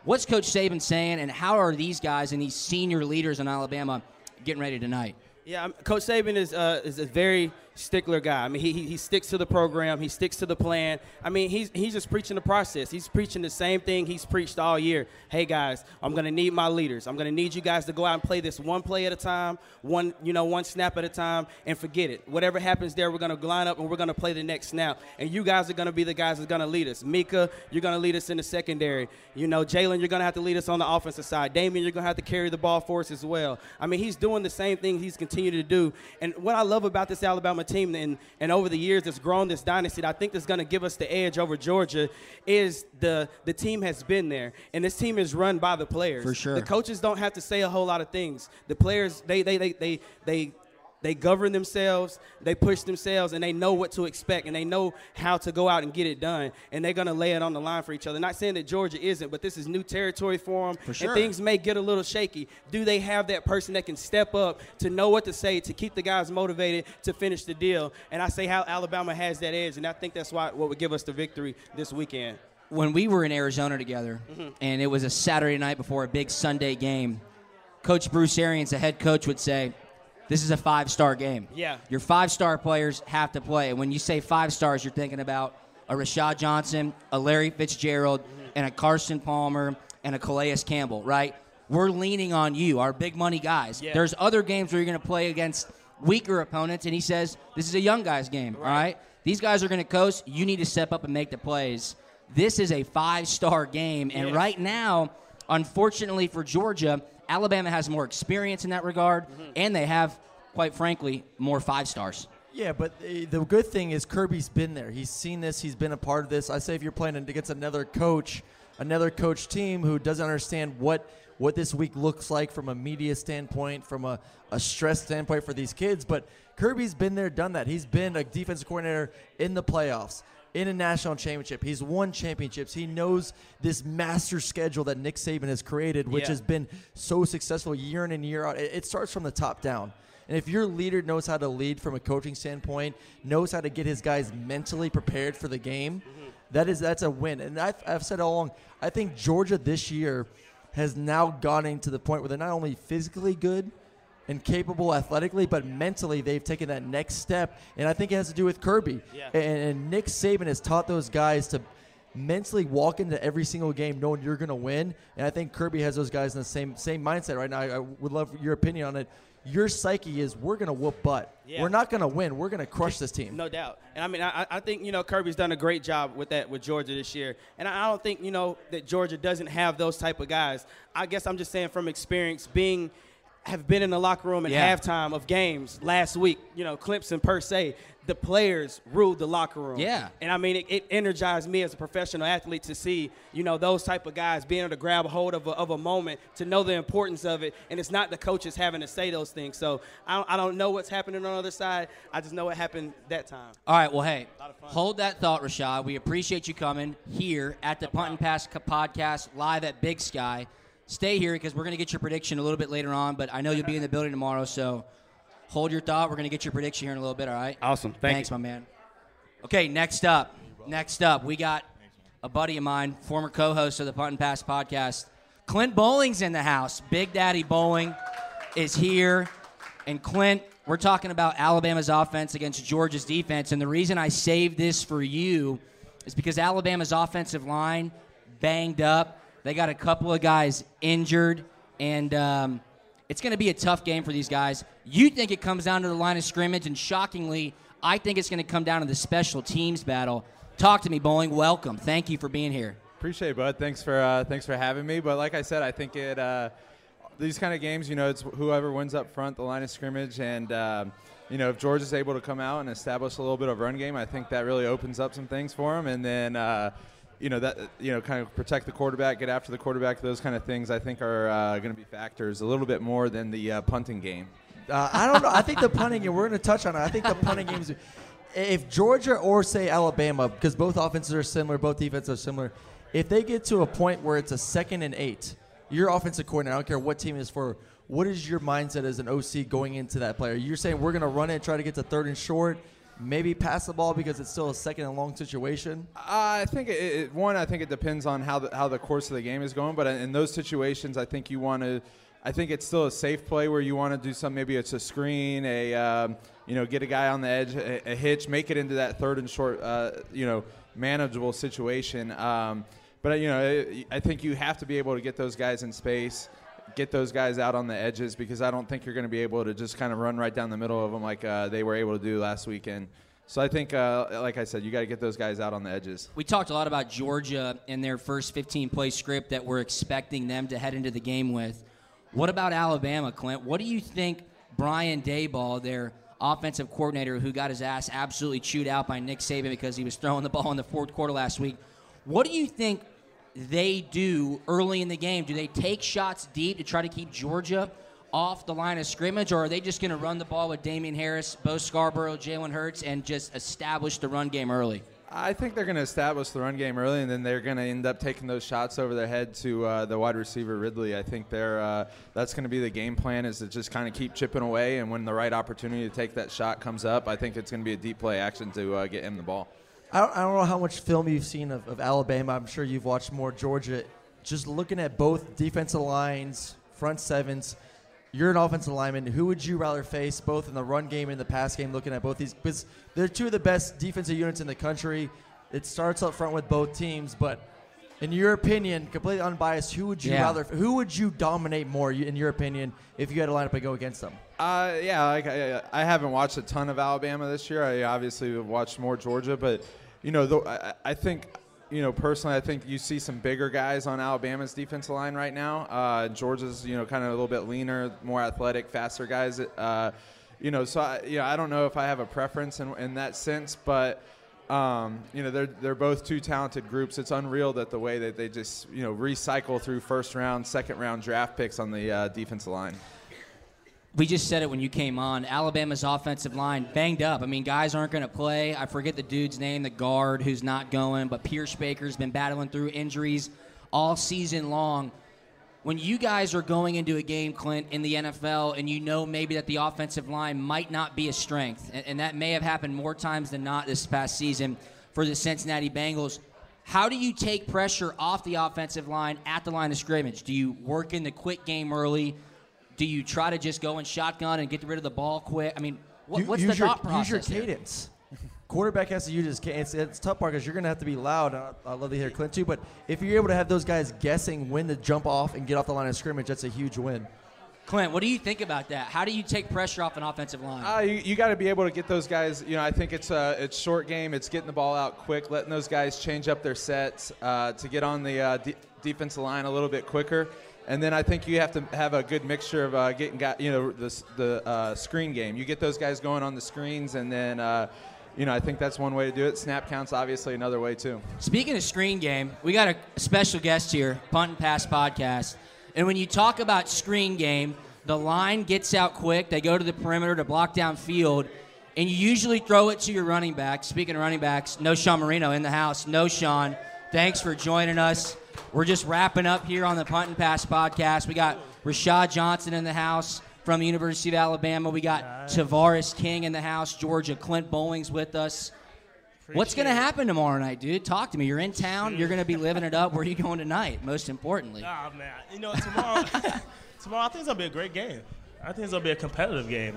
What's Coach Saban saying, and how are these guys and these senior leaders in Alabama getting ready tonight? Yeah, Coach Saban is uh, is a very stickler guy. I mean, he, he sticks to the program. He sticks to the plan. I mean, he's he's just preaching the process. He's preaching the same thing he's preached all year. Hey guys, I'm gonna need my leaders. I'm gonna need you guys to go out and play this one play at a time, one you know one snap at a time, and forget it. Whatever happens there, we're gonna line up and we're gonna play the next snap. And you guys are gonna be the guys that's gonna lead us. Minkah, you're gonna lead us in the secondary. You know, Jalen, you're gonna have to lead us on the offensive side. Damien, you're gonna have to carry the ball for us as well. I mean, he's doing the same thing he's continued to do. And what I love about this Alabama team, and, and over the years, it's grown this dynasty. That I think that's going to give us the edge over Georgia. Is the the team has been there, and this team is run by the players. For sure. The coaches don't have to say a whole lot of things. The players, they they they they they. They govern themselves, they push themselves, and they know what to expect, and they know how to go out and get it done, and they're gonna lay it on the line for each other. Not saying that Georgia isn't, but this is new territory for them, For sure. and things may get a little shaky. Do they have that person that can step up to know what to say to keep the guys motivated to finish the deal? And I say how Alabama has that edge, and I think that's why what would give us the victory this weekend. when we were in Arizona together, mm-hmm. and it was a Saturday night before a big Sunday game, Coach Bruce Arians, the head coach, would say, "This is a five-star game. Yeah. your five-star players have to play." And when you say five stars, you're thinking about a Rashad Johnson, a Larry Fitzgerald, mm-hmm. and a Carson Palmer and a Calais Campbell. Right? We're leaning on you, our big money guys. Yeah. There's other games where you're going to play against weaker opponents, and he says this is a young guys game. All right, these guys are going to coast. You need to step up and make the plays. This is a five star game. And right now, unfortunately for Georgia, Alabama has more experience in that regard, mm-hmm. and they have, quite frankly, more five stars. Yeah, but the, the good thing is Kirby's been there. He's seen this. He's been a part of this. I say if you're playing against another coach, another coach team who doesn't understand what what this week looks like from a media standpoint, from a, a stress standpoint for these kids, but Kirby's been there, done that. He's been a defensive coordinator in the playoffs. In a national championship, he's won championships. He knows this master schedule that Nick Saban has created, which Yeah. has been so successful year in and year out. It, starts from the top down. And if your leader knows how to lead from a coaching standpoint, knows how to get his guys mentally prepared for the game, mm-hmm. that is that's a win. And I've, I've said all along, I think Georgia this year has now gotten to the point where they're not only physically good and capable athletically, but mentally they've taken that next step. And I think it has to do with Kirby. Yeah. And, and Nick Saban has taught those guys to mentally walk into every single game knowing you're going to win. And I think Kirby has those guys in the same same mindset right now. I, I would love your opinion on it. Your psyche is we're going to whoop butt. Yeah. We're not going to win. We're going to crush this team. No doubt. And I mean, I, I think, you know, Kirby's done a great job with that with Georgia this year. And I I don't think, you know, that Georgia doesn't have those type of guys. I guess I'm just saying from experience, being have been in the locker room at Yeah. halftime of games last week, you know, Clemson per se, the players ruled the locker room. Yeah. And I mean, it, it energized me as a professional athlete to see, you know, those type of guys being able to grab a hold of a, of a moment, to know the importance of it. And it's not the coaches having to say those things. So I don't, I don't know what's happening on the other side. I just know what happened that time. All right, well, hey, Lot of fun. hold that thought, Rashad. We appreciate you coming here at the Punt and Pass podcast live at Big Sky. Stay here because we're going to get your prediction a little bit later on, but I know you'll be in the building tomorrow, so hold your thought. We're going to get your prediction here in a little bit, all right? Awesome. Thank Thanks, you. my man. Okay, next up. Next up, we got a buddy of mine, former co-host of the Punt and Pass podcast. Clint Boling's in the house. Big Daddy Boling is here. And Clint, we're talking about Alabama's offense against Georgia's defense. And the reason I saved this for you is because Alabama's offensive line banged up. They got a couple of guys injured, and um, it's going to be a tough game for these guys. You think it comes down to the line of scrimmage, and shockingly, I think it's going to come down to the special teams battle. Talk to me, Boling. Welcome. Thank you for being here. Appreciate it, bud. Thanks for uh, thanks for having me. But like I said, I think it uh, these kind of games, you know, it's whoever wins up front, the line of scrimmage, and um, you know, if George is able to come out and establish a little bit of run game, I think that really opens up some things for him. And then, uh, you know, that you know, kind of protect the quarterback, get after the quarterback. Those kind of things, I think, are uh, going to be factors a little bit more than the uh, punting game. Uh, I don't know. I think the punting game. We're going to touch on it. I think the punting games. If Georgia or say Alabama, because both offenses are similar, both defenses are similar. If they get to a point where it's a second and eight, your offensive coordinator, I don't care what team it is for, what is your mindset as an OC going into that player? You're saying we're going to run it, try to get to third and short, maybe pass the ball because it's still a second and long situation? I think it, it, one, I think it depends on how the, how the course of the game is going. But in those situations, I think you want to. I think it's still a safe play where you want to do something. Maybe it's a screen, a um, you know, get a guy on the edge, a, a, hitch, make it into that third and short, uh, you know, manageable situation. Um, but you know, I think you have to be able to get those guys in space, get those guys out on the edges because I don't think you're going to be able to just kind of run right down the middle of them like uh, they were able to do last weekend. So I think, uh, like I said, you got to get those guys out on the edges. We talked a lot about Georgia and their first 15 play script that we're expecting them to head into the game with. What about Alabama, Clint? What do you think Brian Daboll, their offensive coordinator, who got his ass absolutely chewed out by Nick Saban because he was throwing the ball in the fourth quarter last week, what do you think they do early in the game? Do they take shots deep to try to keep Georgia off the line of scrimmage, or are they just going to run the ball with Damien Harris, Bo Scarborough, Jalen Hurts, and just establish the run game early? I think they're going to establish the run game early, and then they're going to end up taking those shots over their head to uh, the wide receiver Ridley. I think they're uh, that's going to be the game plan is to just kind of keep chipping away, and when the right opportunity to take that shot comes up, I think it's going to be a deep play action to uh, get him the ball. I don't, I don't know how much film you've seen of, of Alabama. I'm sure you've watched more Georgia. Just looking at both defensive lines, front sevens, you're an offensive lineman. Who would you rather face, both in the run game and the pass game? Looking at both these, because they're two of the best defensive units in the country. It starts up front with both teams, but in your opinion, completely unbiased, who would you Yeah. rather? Who would you dominate more, in your opinion, if you had to line up and go against them? Uh, yeah, like, I, I haven't watched a ton of Alabama this year. I obviously have watched more Georgia, but you know, though, I, I think you know personally, I think you see some bigger guys on Alabama's defensive line right now. Uh, Georgia's you know kind of a little bit leaner, more athletic, faster guys. Uh, you know, so I, you know, I don't know if I have a preference in, in that sense, but. Um, you know they're they're both two talented groups. It's unreal that the way that they just you know recycle through first round, second round draft picks on the uh, defensive line. We just said it when you came on. Alabama's offensive line banged up. I mean, guys aren't going to play. I forget the dude's name, the guard who's not going, but Pierschbacher's been battling through injuries all season long. When you guys are going into a game, Clint, in the NFL, and you know maybe that the offensive line might not be a strength, and, and that may have happened more times than not this past season for the Cincinnati Bengals. How do you take pressure off the offensive line at the line of scrimmage? Do you work in the quick game early? Do you try to just go in shotgun and get rid of the ball quick? I mean, what, what's use the your, thought process? Use your cadence. Quarterback has to use his cadence. It's, it's tough part because you're going to have to be loud. I, I love to hear Clint too. But if you're able to have those guys guessing when to jump off and get off the line of scrimmage, that's a huge win. Clint, what do you think about that? How do you take pressure off an offensive line? Uh, you, you got to be able to get those guys. You know, I think it's uh, it's short game. It's getting the ball out quick, letting those guys change up their sets uh, to get on the uh, de- defensive line a little bit quicker. And then I think you have to have a good mixture of uh, getting got you know the the uh, screen game. You get those guys going on the screens, and then uh, you know I think that's one way to do it. Snap counts obviously another way too. Speaking of screen game, we got a special guest here, Punt and Pass Podcast. And when you talk about screen game, the line gets out quick. They go to the perimeter to block down field. And you usually throw it to your running back. Speaking of running backs, Knowshon Moreno in the house. Knowshon. Thanks for joining us. We're just wrapping up here on the Punt and Pass Podcast. We got Rashad Johnson in the house from the University of Alabama. We got Tavares King in the house. Georgia Clint Boling's with us. What's going to happen tomorrow night, dude? Talk to me. You're in town. You're going to be living it up. Where are you going tonight? Most importantly. Nah, man. You know, tomorrow, tomorrow I think it's gonna be a great game. I think it's gonna be a competitive game.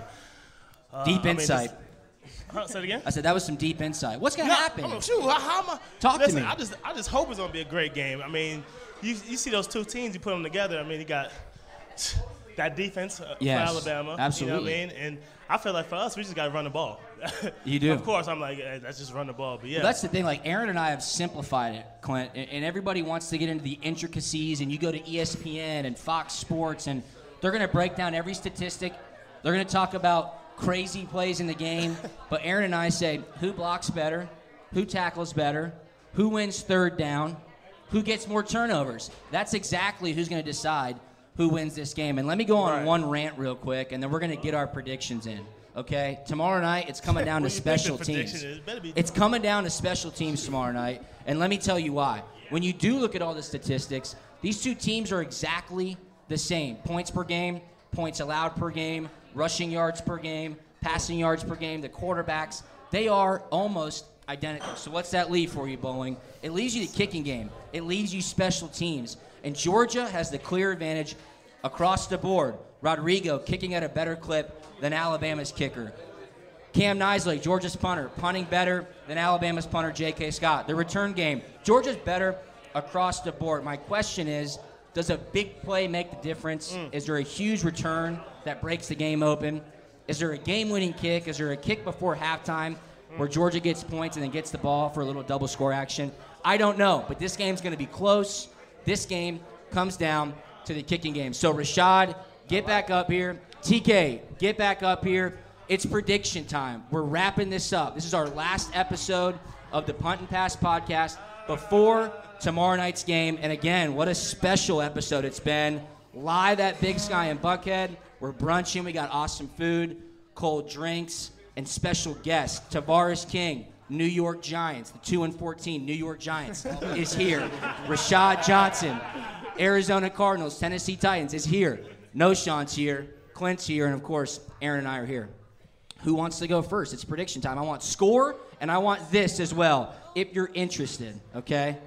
Uh, Deep I mean, insight. Huh, say it again. I said that was some deep insight. What's going to No, happen? oh, shoot, how, am I? Talk to me. I just, I just hope it's gonna be a great game. I mean, you, you see those two teams, you put them together. I mean, you got that defense uh, Yes, for Alabama. absolutely. You know what I mean? And I feel like for us, we just got to run the ball. You do. Of course, I'm like, eh, let's just run the ball. But yeah, Well, that's the thing. Like Aaron and I have simplified it, Clint, and, everybody wants to get into the intricacies. And you go to ESPN and Fox Sports, and They're going to break down every statistic. They're going to talk about crazy plays in the game. But Aaron and I say who blocks better, who tackles better, who wins third down, who gets more turnovers. That's exactly who's going to decide who wins this game. And let me go on Right. one rant real quick, and then we're going to get our predictions in. Okay, tomorrow night it's coming down to What do you think the special teams. be- It's coming down to special teams tomorrow night, and let me tell you why. When you do look at all the statistics, these two teams are exactly the same: points per game, points allowed per game, rushing yards per game, passing yards per game. The quarterbacks they are almost identical. So what's that leave for you, Boling? It leaves you the kicking game. It leaves you special teams, and Georgia has the clear advantage across the board. Rodrigo kicking at a better clip than Alabama's kicker. Cam Nizialek, Georgia's punter, punting better than Alabama's punter, J.K. Scott. The return game, Georgia's better across the board. My question is does a big play make the difference? Mm. Is there a huge return that breaks the game open? Is there a game winning kick? Is there a kick before halftime mm. where Georgia gets points and then gets the ball for a little double score action? I don't know, but this game's going to be close. This game comes down to the kicking game. So, Rashad, get back up here. TK, get back up here. It's prediction time. We're wrapping this up. This is our last episode of the Punt and Pass podcast before tomorrow night's game. And again, what a special episode it's been. Live at Big Sky in Buckhead. We're brunching. We got awesome food, cold drinks, and special guests. Tavares King, New York Giants, the 2 and 14 New York Giants, is here. Rashad Johnson, Arizona Cardinals, Tennessee Titans is here. Knowshon's here. Clint's here. And of course, Aaron and I are here. Who wants to go first? It's prediction time. I want score and I want this as well, if you're interested, okay?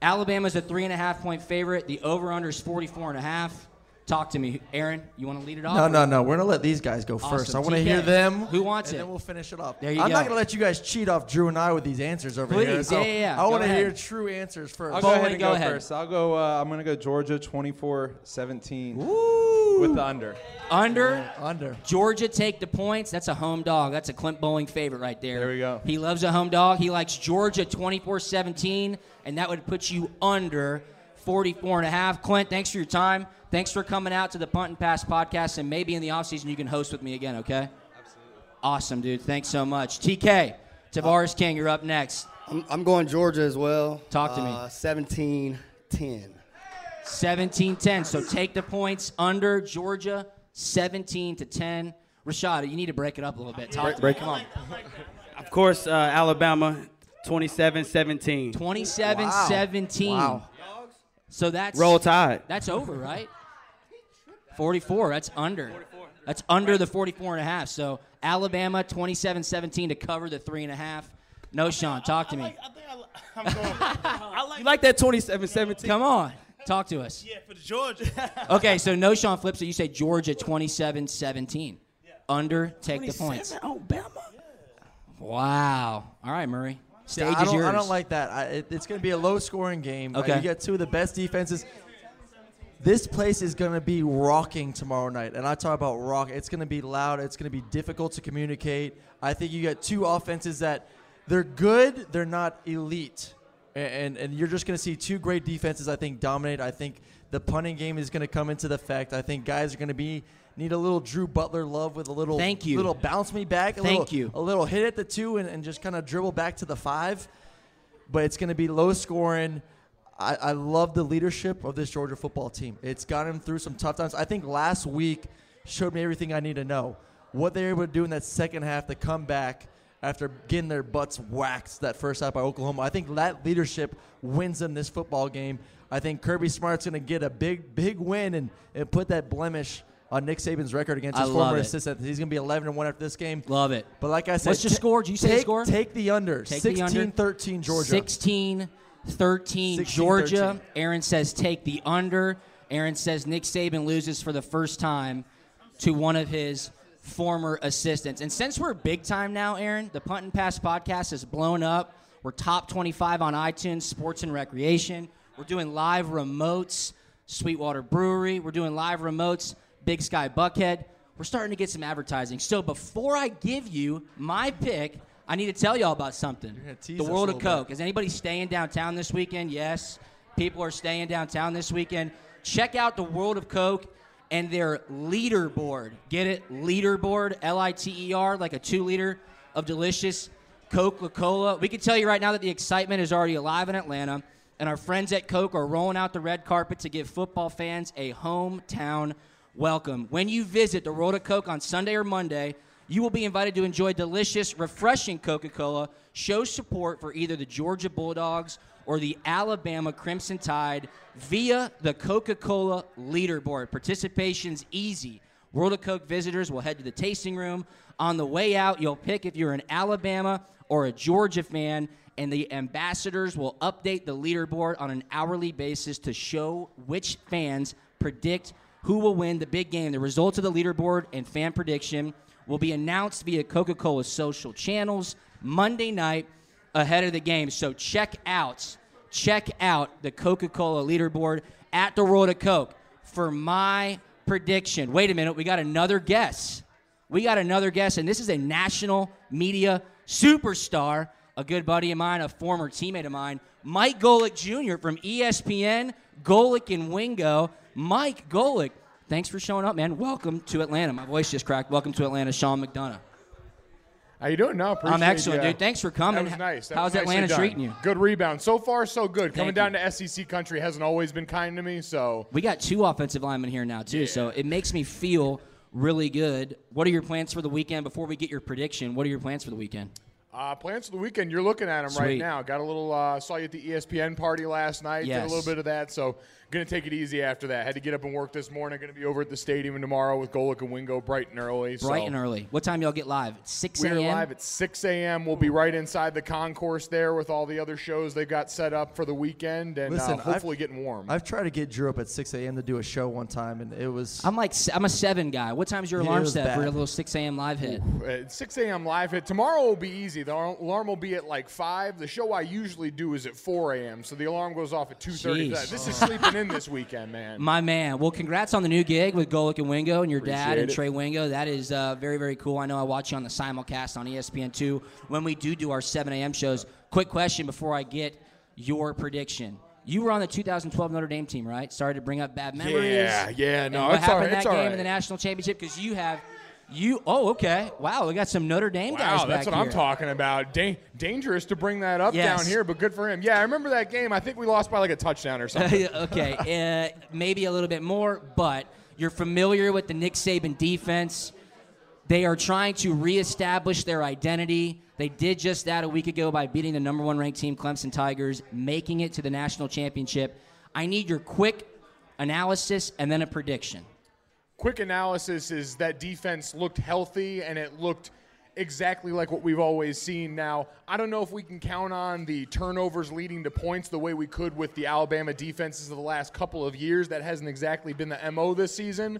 Alabama's a three and a half point favorite. The over under is 44 and a half. Talk to me. Aaron, you want to lead it off? No, no, no. We're gonna let these guys go Awesome. first. I want to TK, hear them. Who wants and it? then we'll finish it off. There you I'm go. not gonna let you guys cheat off Drew and I with these answers over here. Please, So yeah, yeah, yeah. I Go want to ahead. hear true answers 1st I'll go Boling, ahead and go go, ahead. first. I'll go. Uh, I'm going to go Georgia 24-17 with the under. Under. Under. Georgia take the points. That's a home dog. That's a Clint Boling favorite right there. There we go. He loves a home dog. He likes Georgia 24-17, and that would put you under 44 and a half. Clint, thanks for your time. Thanks for coming out to the Punt and Pass podcast, and maybe in the offseason you can host with me again, okay? Absolutely. Awesome, dude. Thanks so much. TK, Tavares King, you're up next. I'm, I'm going Georgia as well. Talk to me. Uh, 17 10. 17-10. So take the points under Georgia, 17 to 10. Rashad, you need to break it up a little bit. Talk Break- to break me. Come on. Of course, uh, Alabama 27-17. 27-17. Wow. So that's Roll Tide. That's over, right? 44. That's under. That's under the 44 and a half. So Alabama 27-17 to cover the three and a half. Knowshon, talk to me. I think I, am going. I like. You like that 27-17? Come on, talk to us. Yeah, for the Georgia. Okay, so Knowshon flips it. You say Georgia 27-17. Under, take the points. Alabama. Wow. All right, Murray. Stage Yeah, I is don't, yours. I don't like that. I, it, it's going to be a low-scoring game. Uh, Okay. you get two of the best defenses. This place is going to be rocking tomorrow night, and I talk about rock. It's going to be loud. It's going to be difficult to communicate. I think you get two offenses that they're good. They're not elite, and and, and you're just going to see two great defenses. I think dominate. I think the punting game is going to come into the effect. I think guys are going to be need a little Drew Butler love with a little Thank you. little bounce me back. A Thank little, you. A little hit at the two and, and just kind of dribble back to the five but it's going to be low scoring. I, I love the leadership of this Georgia football team. It's gotten them through some tough times. I think last week showed me everything I need to know. What they were able to do in that second half to come back after getting their butts waxed that first half by Oklahoma. I think that leadership wins them this football game. I think Kirby Smart's going to get a big, big win and, and put that blemish on Nick Saban's record against his former it. assistant. He's going to be 11 and 1 after this game. Love it. But like I said, What's your ta- score? Did you say take, score? Take the under. Take the 16 under. 13 Georgia. 16 13 16, Georgia. 13. Aaron says take the under. Aaron says Nick Saban loses for the first time to one of his former assistants. And since we're big time now, Aaron, the Punt and Pass podcast has blown up. We're top 25 on iTunes, sports and recreation. We're doing live remotes, Sweetwater Brewery. We're doing live remotes, Big Sky Buckhead. We're starting to get some advertising. So before I give you my pick, I need to tell y'all about something. The World of little bit. Coke. Is anybody staying downtown this weekend? Yes. People are staying downtown this weekend. Check out the World of Coke and their leaderboard. Get it? Leaderboard, L I T E R, like a two liter of delicious Coca Cola. We can tell you right now that the excitement is already alive in Atlanta, and our friends at Coke are rolling out the red carpet to give football fans a hometown welcome. When you visit the World of Coke on Sunday or Monday, you will be invited to enjoy delicious, refreshing Coca Cola. Show support for either the Georgia Bulldogs or the Alabama Crimson Tide via the Coca Cola leaderboard. Participation's easy. World of Coke visitors will head to the tasting room. On the way out, you'll pick if you're an Alabama or a Georgia fan, and the ambassadors will update the leaderboard on an hourly basis to show which fans predict who will win the big game. The results of the leaderboard and fan prediction will be announced via Coca Cola social channels Monday night ahead of the game. So check out, check out the Coca Cola leaderboard at the World of Coke for my prediction. Wait a minute, we got another guess. We got another guess, and this is a national media superstar, a good buddy of mine, a former teammate of mine, Mike Golic Jr. from ESPN, Golic and Wingo. Mike Golic, thanks for showing up, man. Welcome to Atlanta. My voice just cracked. Welcome to Atlanta, Sean McDonough. How you doing? No, appreciate I'm excellent, you. dude. Thanks for coming. That was nice. That How's was Atlanta done. treating you? Good rebound. So far, so good. Coming Thank down to SEC country hasn't always been kind to me. So We got two offensive linemen here now too, so it makes me feel really good. What are your plans for the weekend? Before we get your prediction, what are your plans for the weekend? uh, plans for the weekend. You're looking at them right now. Got a little. Uh, saw you at the ESPN party last night. Did a little bit of that. So gonna take it easy after that. Had to get up and work this morning. Gonna be over at the stadium tomorrow with Golic and Wingo bright and early. Bright so. and early. What time y'all get live? Six a.m.? We're a.m. live at 6 a.m. We'll be right inside the concourse there with all the other shows they've got set up for the weekend and Listen, uh, hopefully I've- getting warm. I've tried to get Drew up at 6 a.m. to do a show one time, and it was. I'm like I'm a seven guy. What time's your alarm was uh, set for a little six a.m. live hit? At 6 a.m. live hit. Tomorrow will be easy. The alarm will be at like 5. The show I usually do is at 4 a.m., so the alarm goes off at 2.30. This is sleeping in this weekend, man. My man. Well, congrats on the new gig with Golic and Wingo and your dad and it. Trey Wingo. That is uh, very, very cool. I know I watch you on the simulcast on E ESPN2 when we do do our 7 a.m. shows. Quick question before I get your prediction. You were on the 2012 Notre Dame team, right? Sorry to bring up bad memories. Yeah, yeah, no, what it's all happened right, that game right. in the national championship? Because you have, you. Oh, okay. Wow, we got some Notre Dame guys Wow, that's what I'm talking about. Da- dangerous to bring that up Yes. down here, but good for him. Yeah, I remember that game. I think we lost by like a touchdown or something. okay, uh, maybe a little bit more, but you're familiar with the Nick Saban defense. They are trying to reestablish their identity. They did just that a week ago by beating the number one ranked team, Clemson Tigers, making it to the national championship. I need your quick analysis and then a prediction. Quick analysis is that defense looked healthy and it looked exactly like what we've always seen. Now, I don't know if we can count on the turnovers leading to points the way we could with the Alabama defenses of the last couple of years. That hasn't exactly been the MO this season.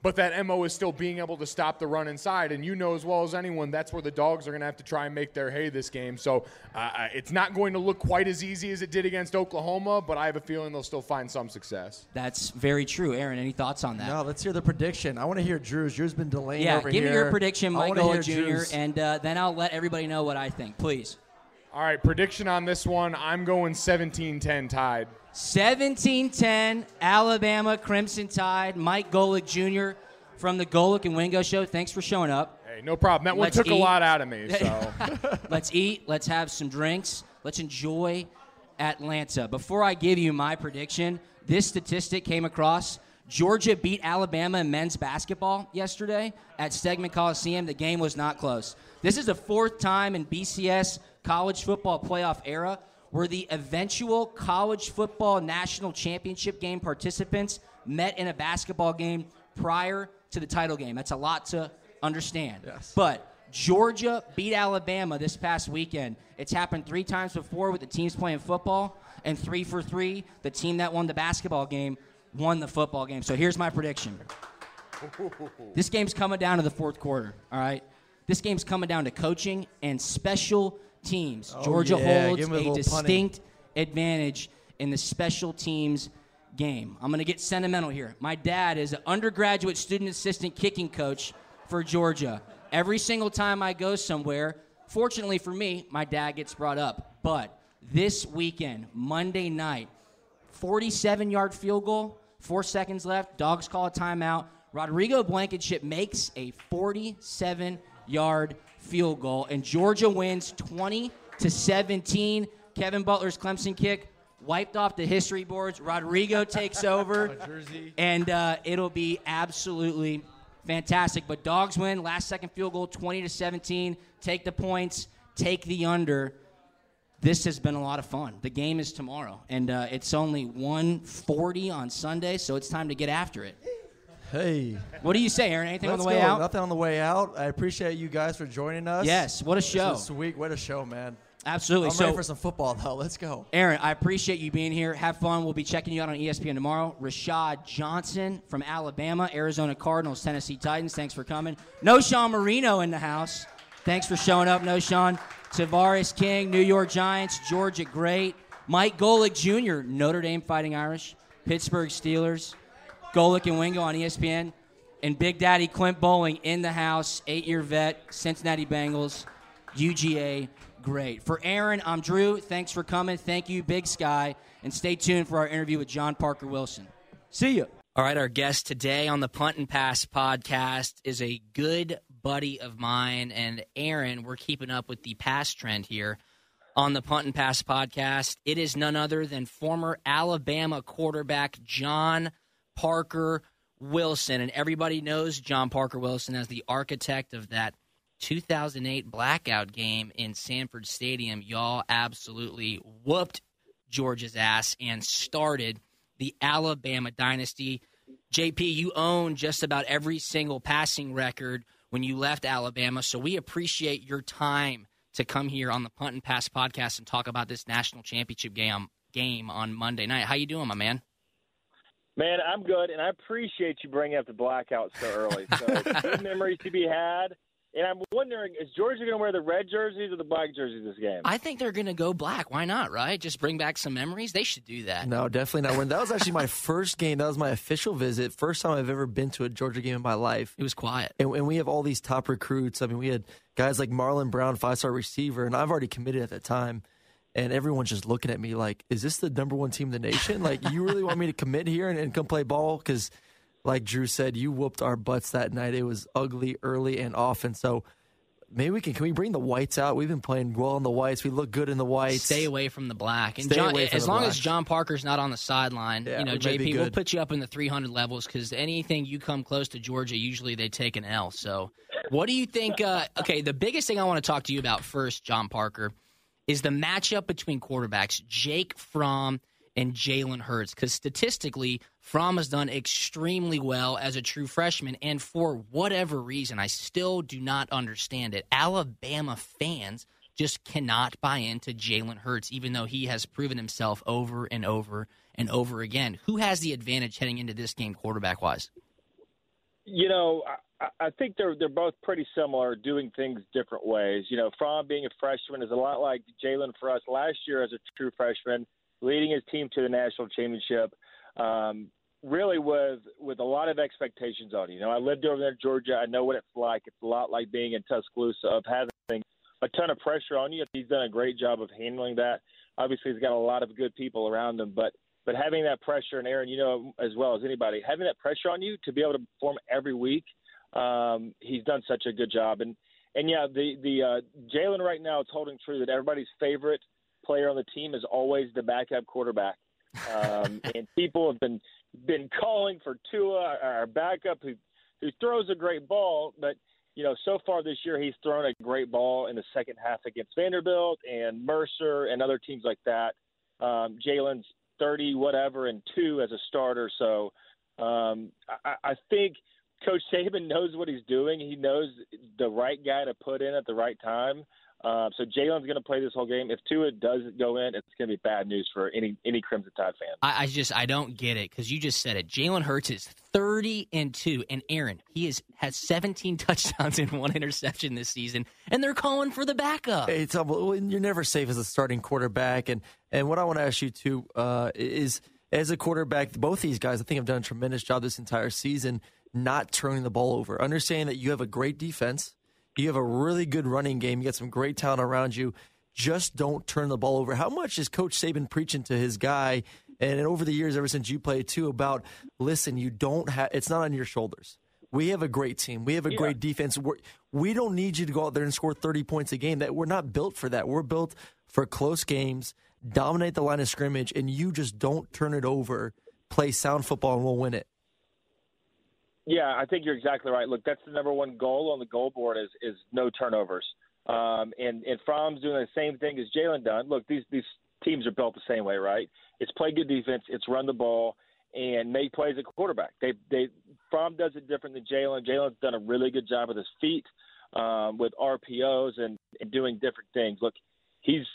But that MO is still being able to stop the run inside. And you know as well as anyone, that's where the dogs are going to have to try and make their hay this game. So uh, it's not going to look quite as easy as it did against Oklahoma, but I have a feeling they'll still find some success. That's very true. Aaron, any thoughts on that? No, let's hear the prediction. I want to hear Drew's. Drew's been delaying yeah, over give here. me your prediction, I Mike wanna Golic hear Jr., Drew's. and uh, then I'll let everybody know what I think. Please. All right, prediction on this one. I'm going 17 10 tied. 17-10, Alabama Crimson Tide. Mike Golic Jr. from the Golic and Wingo Show. Thanks for showing up. Hey, no problem. That one Let's took a lot out of me. So let's eat. Let's have some drinks. Let's enjoy Atlanta. Before I give you my prediction, this statistic came across. Georgia beat Alabama in men's basketball yesterday at Stegeman Coliseum. The game was not close. This is the fourth time in BCS college football playoff era where the eventual college football national championship game participants met in a basketball game prior to the title game. That's a lot to understand. Yes. But Georgia beat Alabama this past weekend. It's happened three times before with the teams playing football, and three for three, the team that won the basketball game won the football game. So here's my prediction. This game's coming down to the fourth quarter, all right? This game's coming down to coaching and special teams. Oh, Georgia yeah, holds give a a little distinct advantage in the special teams game. I'm going to get sentimental here. My dad is an undergraduate student assistant kicking coach for Georgia. Every single time I go somewhere, fortunately for me, my dad gets brought up. But this weekend, Monday night, 47 yard field goal, Four seconds left. Dogs call a timeout. Rodrigo Blankenship makes a 47 yard field goal, and Georgia wins 20 to 17. Kevin Butler's Clemson kick wiped off the history boards. Rodrigo takes over, and uh, it'll be absolutely fantastic. But dogs win. Last second field goal, 20 to 17. Take the points. Take the under. This has been a lot of fun. The game is tomorrow, and uh, it's only 1:40 on Sunday, so it's time to get after it. Hey. What do you say, Aaron? Anything Let's on the way go. out? Nothing on the way out. I appreciate you guys for joining us. Yes, what a This show. sweet. What a show, man. Absolutely. I'm so, ready for some football, though. Let's go. Aaron, I appreciate you being here. Have fun. We'll be checking you out on ESPN tomorrow. Rashad Johnson from Alabama, Arizona Cardinals, Tennessee Titans. Thanks for coming. Knowshon Moreno in the house. Thanks for showing up. Knowshon. Tavares King, New York Giants, Georgia Great. Mike Golic Jr., Notre Dame Fighting Irish, Pittsburgh Steelers. Golic and Wingo on ESPN. And Big Daddy Clint Boling in the house, eight year vet, Cincinnati Bengals, UGA Great. For Aaron, I'm Drew. Thanks for coming. Thank you, Big Sky. And stay tuned for our interview with John Parker Wilson. See you. All right, our guest today on the Punt and Pass podcast is a good buddy of mine. And Aaron, we're keeping up with the pass trend here on the Punt and Pass podcast. It is none other than former Alabama quarterback John Parker Wilson. And everybody knows John Parker Wilson as the architect of that 2008 blackout game in Sanford Stadium. Y'all absolutely whooped Georgia's ass and started the Alabama dynasty. JP, you own just about every single passing record when you left Alabama, so we appreciate your time to come here on the Punt and Pass podcast and talk about this national championship game game on Monday night. How you doing, my man? Man, I'm good, and I appreciate you bringing up the blackout so early. So good memories to be had. And I'm wondering, is Georgia going to wear the red jerseys or the black jerseys this game? I think they're going to go black. Why not, right? Just bring back some memories. They should do that. No, definitely not. When that was actually my first game, that was my official visit. First time I've ever been to a Georgia game in my life. It was quiet. And, and we have all these top recruits. I mean, we had guys like Marlon Brown, five star receiver, and I've already committed at that time. And everyone's just looking at me like, is this the number one team in the nation? Like, you really want me to commit here and, and come play ball? Because, like Drew said, you whooped our butts that night. It was ugly early and often. So, Maybe we can. Can we bring the whites out? We've been playing well in the whites. We look good in the whites. Stay away from the black. And Stay John, away from as the long black. as John Parker's not on the sideline, Yeah, you know, we JP, we'll put you up in the 300 levels because anything you come close to Georgia, usually they take an L. So, what do you think? Uh, okay, the biggest thing I want to talk to you about first, John Parker, is the matchup between quarterbacks Jake Fromm and Jalen Hurts. Because statistically, Fromm has done extremely well as a true freshman, and for whatever reason, I still do not understand it. Alabama fans just cannot buy into Jalen Hurts, even though he has proven himself over and over and over again. Who has the advantage heading into this game, quarterback wise? You know, I, think they're they're both pretty similar, doing things different ways. You know, Fromm being a freshman is a lot like Jalen for us last year as a true freshman, leading his team to the national championship. Um, really with with a lot of expectations on you. You know, I lived over there in Georgia. I know what it's like. It's a lot like being in Tuscaloosa of having a ton of pressure on you. He's done a great job of handling that. Obviously, he's got a lot of good people around him, but but having that pressure, and Aaron, you know as well as anybody, having that pressure on you to be able to perform every week, um, he's done such a good job. And and yeah, the the uh, Jalen right now it's holding true that everybody's favorite player on the team is always the backup quarterback. Um, and people have been been calling for Tua, our backup, who who throws a great ball, but you know, so far this year he's thrown a great ball in the second half against Vanderbilt and Mercer and other teams like that. Um, Jalen's thirty whatever and two as a starter, so um, I, I think Coach Saban knows what he's doing. He knows the right guy to put in at the right time. Uh, so Jalen's going to play this whole game. If Tua does go in, it's going to be bad news for any any Crimson Tide fan. I, I just I don't get it because you just said it. Jalen Hurts is thirty and two, and Aaron he is has seventeen touchdowns and one interception this season, and they're calling for the backup. It's. You're never safe as a starting quarterback. And and what I want to ask you too uh, is, as a quarterback, both these guys I think have done a tremendous job this entire season, not turning the ball over. Understanding that you have a great defense, you have a really good running game, you got some great talent around you. Just don't turn the ball over. How much is Coach Saban preaching to his guy? and over the years, ever since you played too, about listen, you don't have it's not on your shoulders. We have a great team. We have a Yeah. great defense. We're, we don't need you to go out there and score 30 points a game. That we're not built for that. We're built for close games, dominate the line of scrimmage, and you just don't turn it over. Play sound football, and we'll win it. Yeah, I think you're exactly right. Look, that's the number one goal on the goal board is is no turnovers. Um, and and Fromm's doing the same thing as Jalen done. Look, these these teams are built the same way, right? It's play good defense, it's run the ball, and make plays at quarterback. They they Fromm does it different than Jalen. Jalen's done a really good job with his feet, um, with RPOs and, and doing different things. Look, he's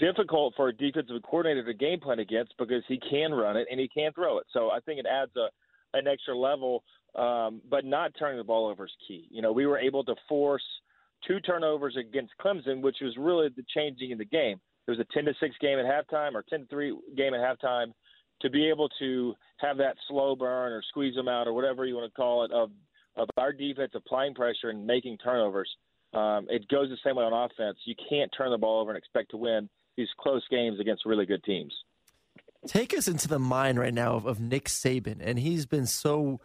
difficult for a defensive coordinator to game plan against because he can run it and he can throw it. So I think it adds a an extra level, um, but not turning the ball over is key. You know, we were able to force two turnovers against Clemson, which was really the changing in the game. It was a 10 to 6 game at halftime or 10 to 3 game at halftime. To be able to have that slow burn or squeeze them out or whatever you want to call it of of our defense applying pressure and making turnovers, um, it goes the same way on offense. You can't turn the ball over and expect to win these close games against really good teams. Take us into the mind right now of, of Nick Saban, and he's been so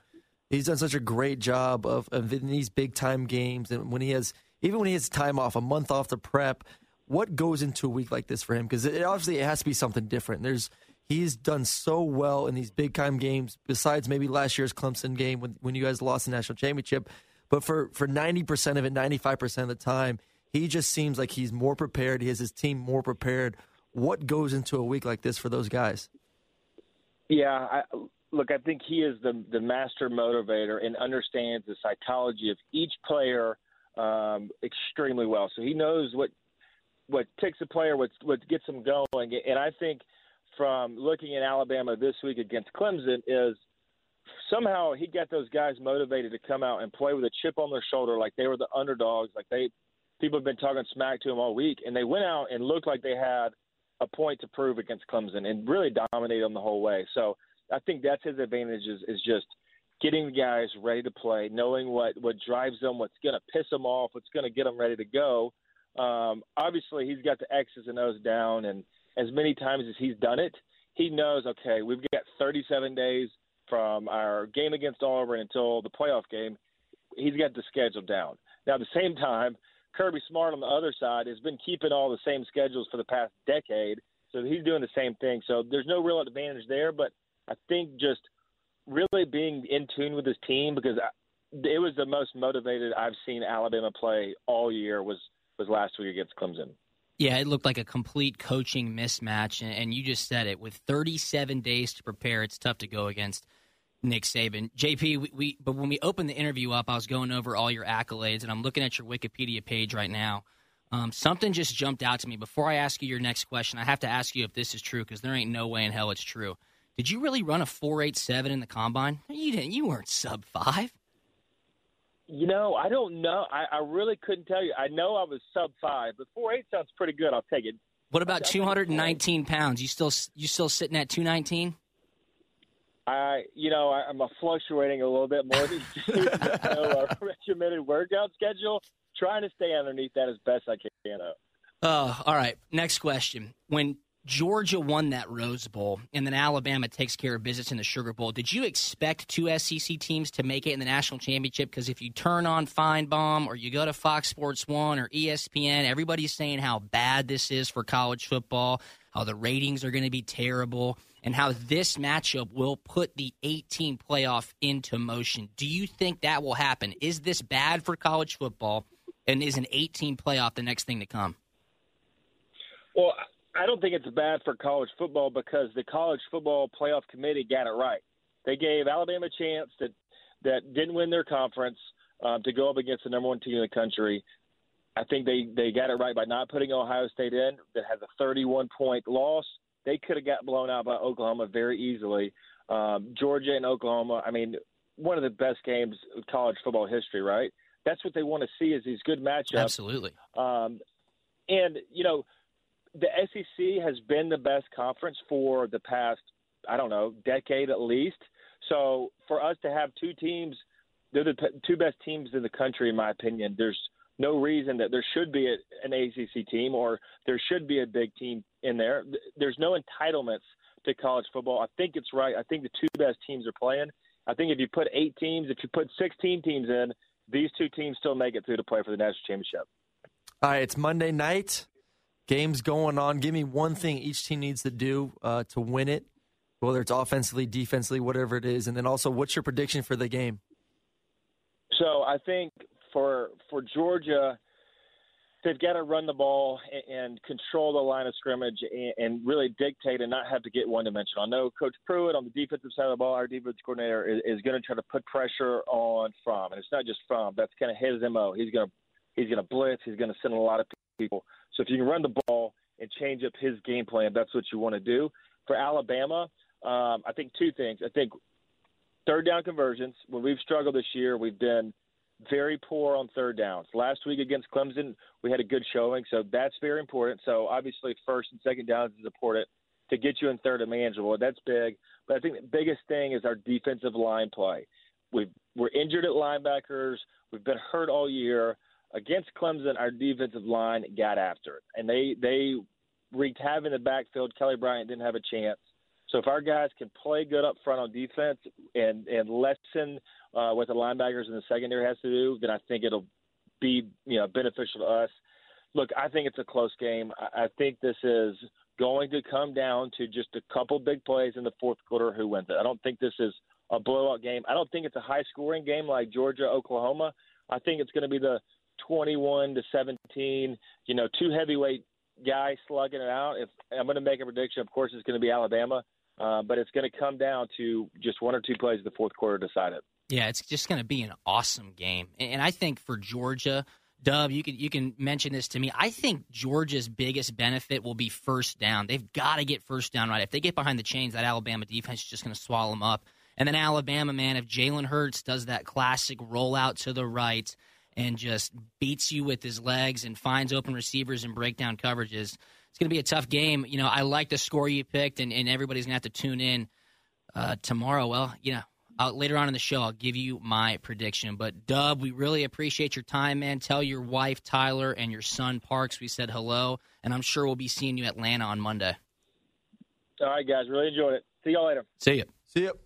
he's done such a great job of, of in these big time games, and when he has even when he has time off, a month off to prep. What goes into a week like this for him? Because it, obviously it has to be something different. There's he's done so well in these big time games. Besides maybe last year's Clemson game when when you guys lost the national championship, but for for ninety percent of it, ninety five percent of the time, he just seems like he's more prepared. He has his team more prepared. What goes into a week like this for those guys? Yeah, I, look, I think he is the the master motivator and understands the psychology of each player um, extremely well. So he knows what what ticks a player, what what gets them going. And I think from looking at Alabama this week against Clemson is somehow he got those guys motivated to come out and play with a chip on their shoulder, like they were the underdogs, like they people have been talking smack to them all week, and they went out and looked like they had a point to prove against Clemson and really dominate them the whole way. So I think that's his advantage is, is just getting the guys ready to play, knowing what what drives them, what's going to piss them off, what's going to get them ready to go. Um, obviously, he's got the X's and O's down, and as many times as he's done it, he knows okay, we've got 37 days from our game against Auburn until the playoff game. He's got the schedule down. Now, at the same time, Kirby Smart on the other side has been keeping all the same schedules for the past decade, so he's doing the same thing. So there's no real advantage there, but I think just really being in tune with his team because I, it was the most motivated I've seen Alabama play all year was was last week against Clemson. Yeah, it looked like a complete coaching mismatch, and, and you just said it. With 37 days to prepare, it's tough to go against Nick Saban. JP, we, we but when we opened the interview up, I was going over all your accolades, and I'm looking at your Wikipedia page right now. Um, something just jumped out to me. Before I ask you your next question, I have to ask you if this is true because there ain't no way in hell it's true. Did you really run a 4.87 in the combine? You didn't. You weren't sub five. You know, I don't know. I, I really couldn't tell you. I know I was sub five, but four eight sounds pretty good. I'll take it. What about 219 pounds? You still you still sitting at 219? I, you know, I, I'm fluctuating a little bit more these days. Know our regimented workout schedule. Trying to stay underneath that as best I can. Oh, all right. Next question. When Georgia won that Rose Bowl and then Alabama takes care of business in the Sugar Bowl, did you expect two SEC teams to make it in the national championship? Because if you turn on Finebaum or you go to Fox Sports One or ESPN, everybody's saying how bad this is for college football, how the ratings are going to be terrible, and how this matchup will put the 18 playoff into motion. Do you think that will happen? Is this bad for college football? And is an 18 playoff the next thing to come? Well, I don't think it's bad for college football because the college football playoff committee got it right. They gave Alabama a chance that that didn't win their conference um, to go up against the number one team in the country. I think they they got it right by not putting Ohio State in. That has a 31 point loss. They could have got blown out by Oklahoma very easily. Um, Georgia and Oklahoma. I mean, one of the best games of college football history, right? That's what they want to see is these good matchups. Absolutely. Um, and you know, the SEC has been the best conference for the past, I don't know, decade at least. So for us to have two teams, they're the two best teams in the country, in my opinion. There's no reason that there should be a, an ACC team or there should be a big team in there. There's no entitlements to college football. I think it's right. I think the two best teams are playing. I think if you put eight teams, if you put 16 teams in, these two teams still make it through to play for the national championship. All right, it's Monday night. Game's going on. Give me one thing each team needs to do uh, to win it, whether it's offensively, defensively, whatever it is. And then also, what's your prediction for the game? So I think for for Georgia, they've got to run the ball and, control the line of scrimmage and, and really dictate and not have to get one dimensional. I know Coach Pruitt on the defensive side of the ball, our defensive coordinator, is, is going to try to put pressure on Fromm, and it's not just Fromm. That's kind of his mo. He's going to he's going to blitz. He's going to send a lot of people. So if you can run the ball and change up his game plan, that's what you want to do. For Alabama, um, I think two things. I think third down conversions. When we've struggled this year, we've been very poor on third downs. Last week against Clemson, we had a good showing, so that's very important. So obviously, first and second downs is important to get you in third and manageable. That's big. But I think the biggest thing is our defensive line play. we we're injured at linebackers. We've been hurt all year. Against Clemson, our defensive line got after it, and they they wreaked havoc in the backfield. Kelly Bryant didn't have a chance. So if our guys can play good up front on defense and and lessen uh, what the linebackers in the secondary has to do, then I think it'll be you know beneficial to us. Look, I think it's a close game. I, I think this is going to come down to just a couple big plays in the fourth quarter who wins it. I don't think this is a blowout game. I don't think it's a high scoring game like Georgia Oklahoma. I think it's going to be the 21 to 17. You know, two heavyweight guys slugging it out. If I'm going to make a prediction, of course, it's going to be Alabama, uh, but it's going to come down to just one or two plays in the fourth quarter to decide it. Yeah, it's just going to be an awesome game, and I think for Georgia. Dub, you can you can mention this to me. I think Georgia's biggest benefit will be first down. They've got to get first down right. If they get behind the chains, that Alabama defense is just going to swallow them up. And then Alabama, man, if Jalen Hurts does that classic rollout to the right, and just beats you with his legs and finds open receivers and breakdown coverages. It's going to be a tough game. You know, I like the score you picked, and, and everybody's going to have to tune in uh, tomorrow. Well, you know, I'll, later on in the show, I'll give you my prediction. But, Dub, we really appreciate your time, man. Tell your wife, Tyler, and your son, Parks, we said hello, and I'm sure we'll be seeing you at Atlanta on Monday. All right, guys. Really enjoyed it. See y'all later. See you. See you.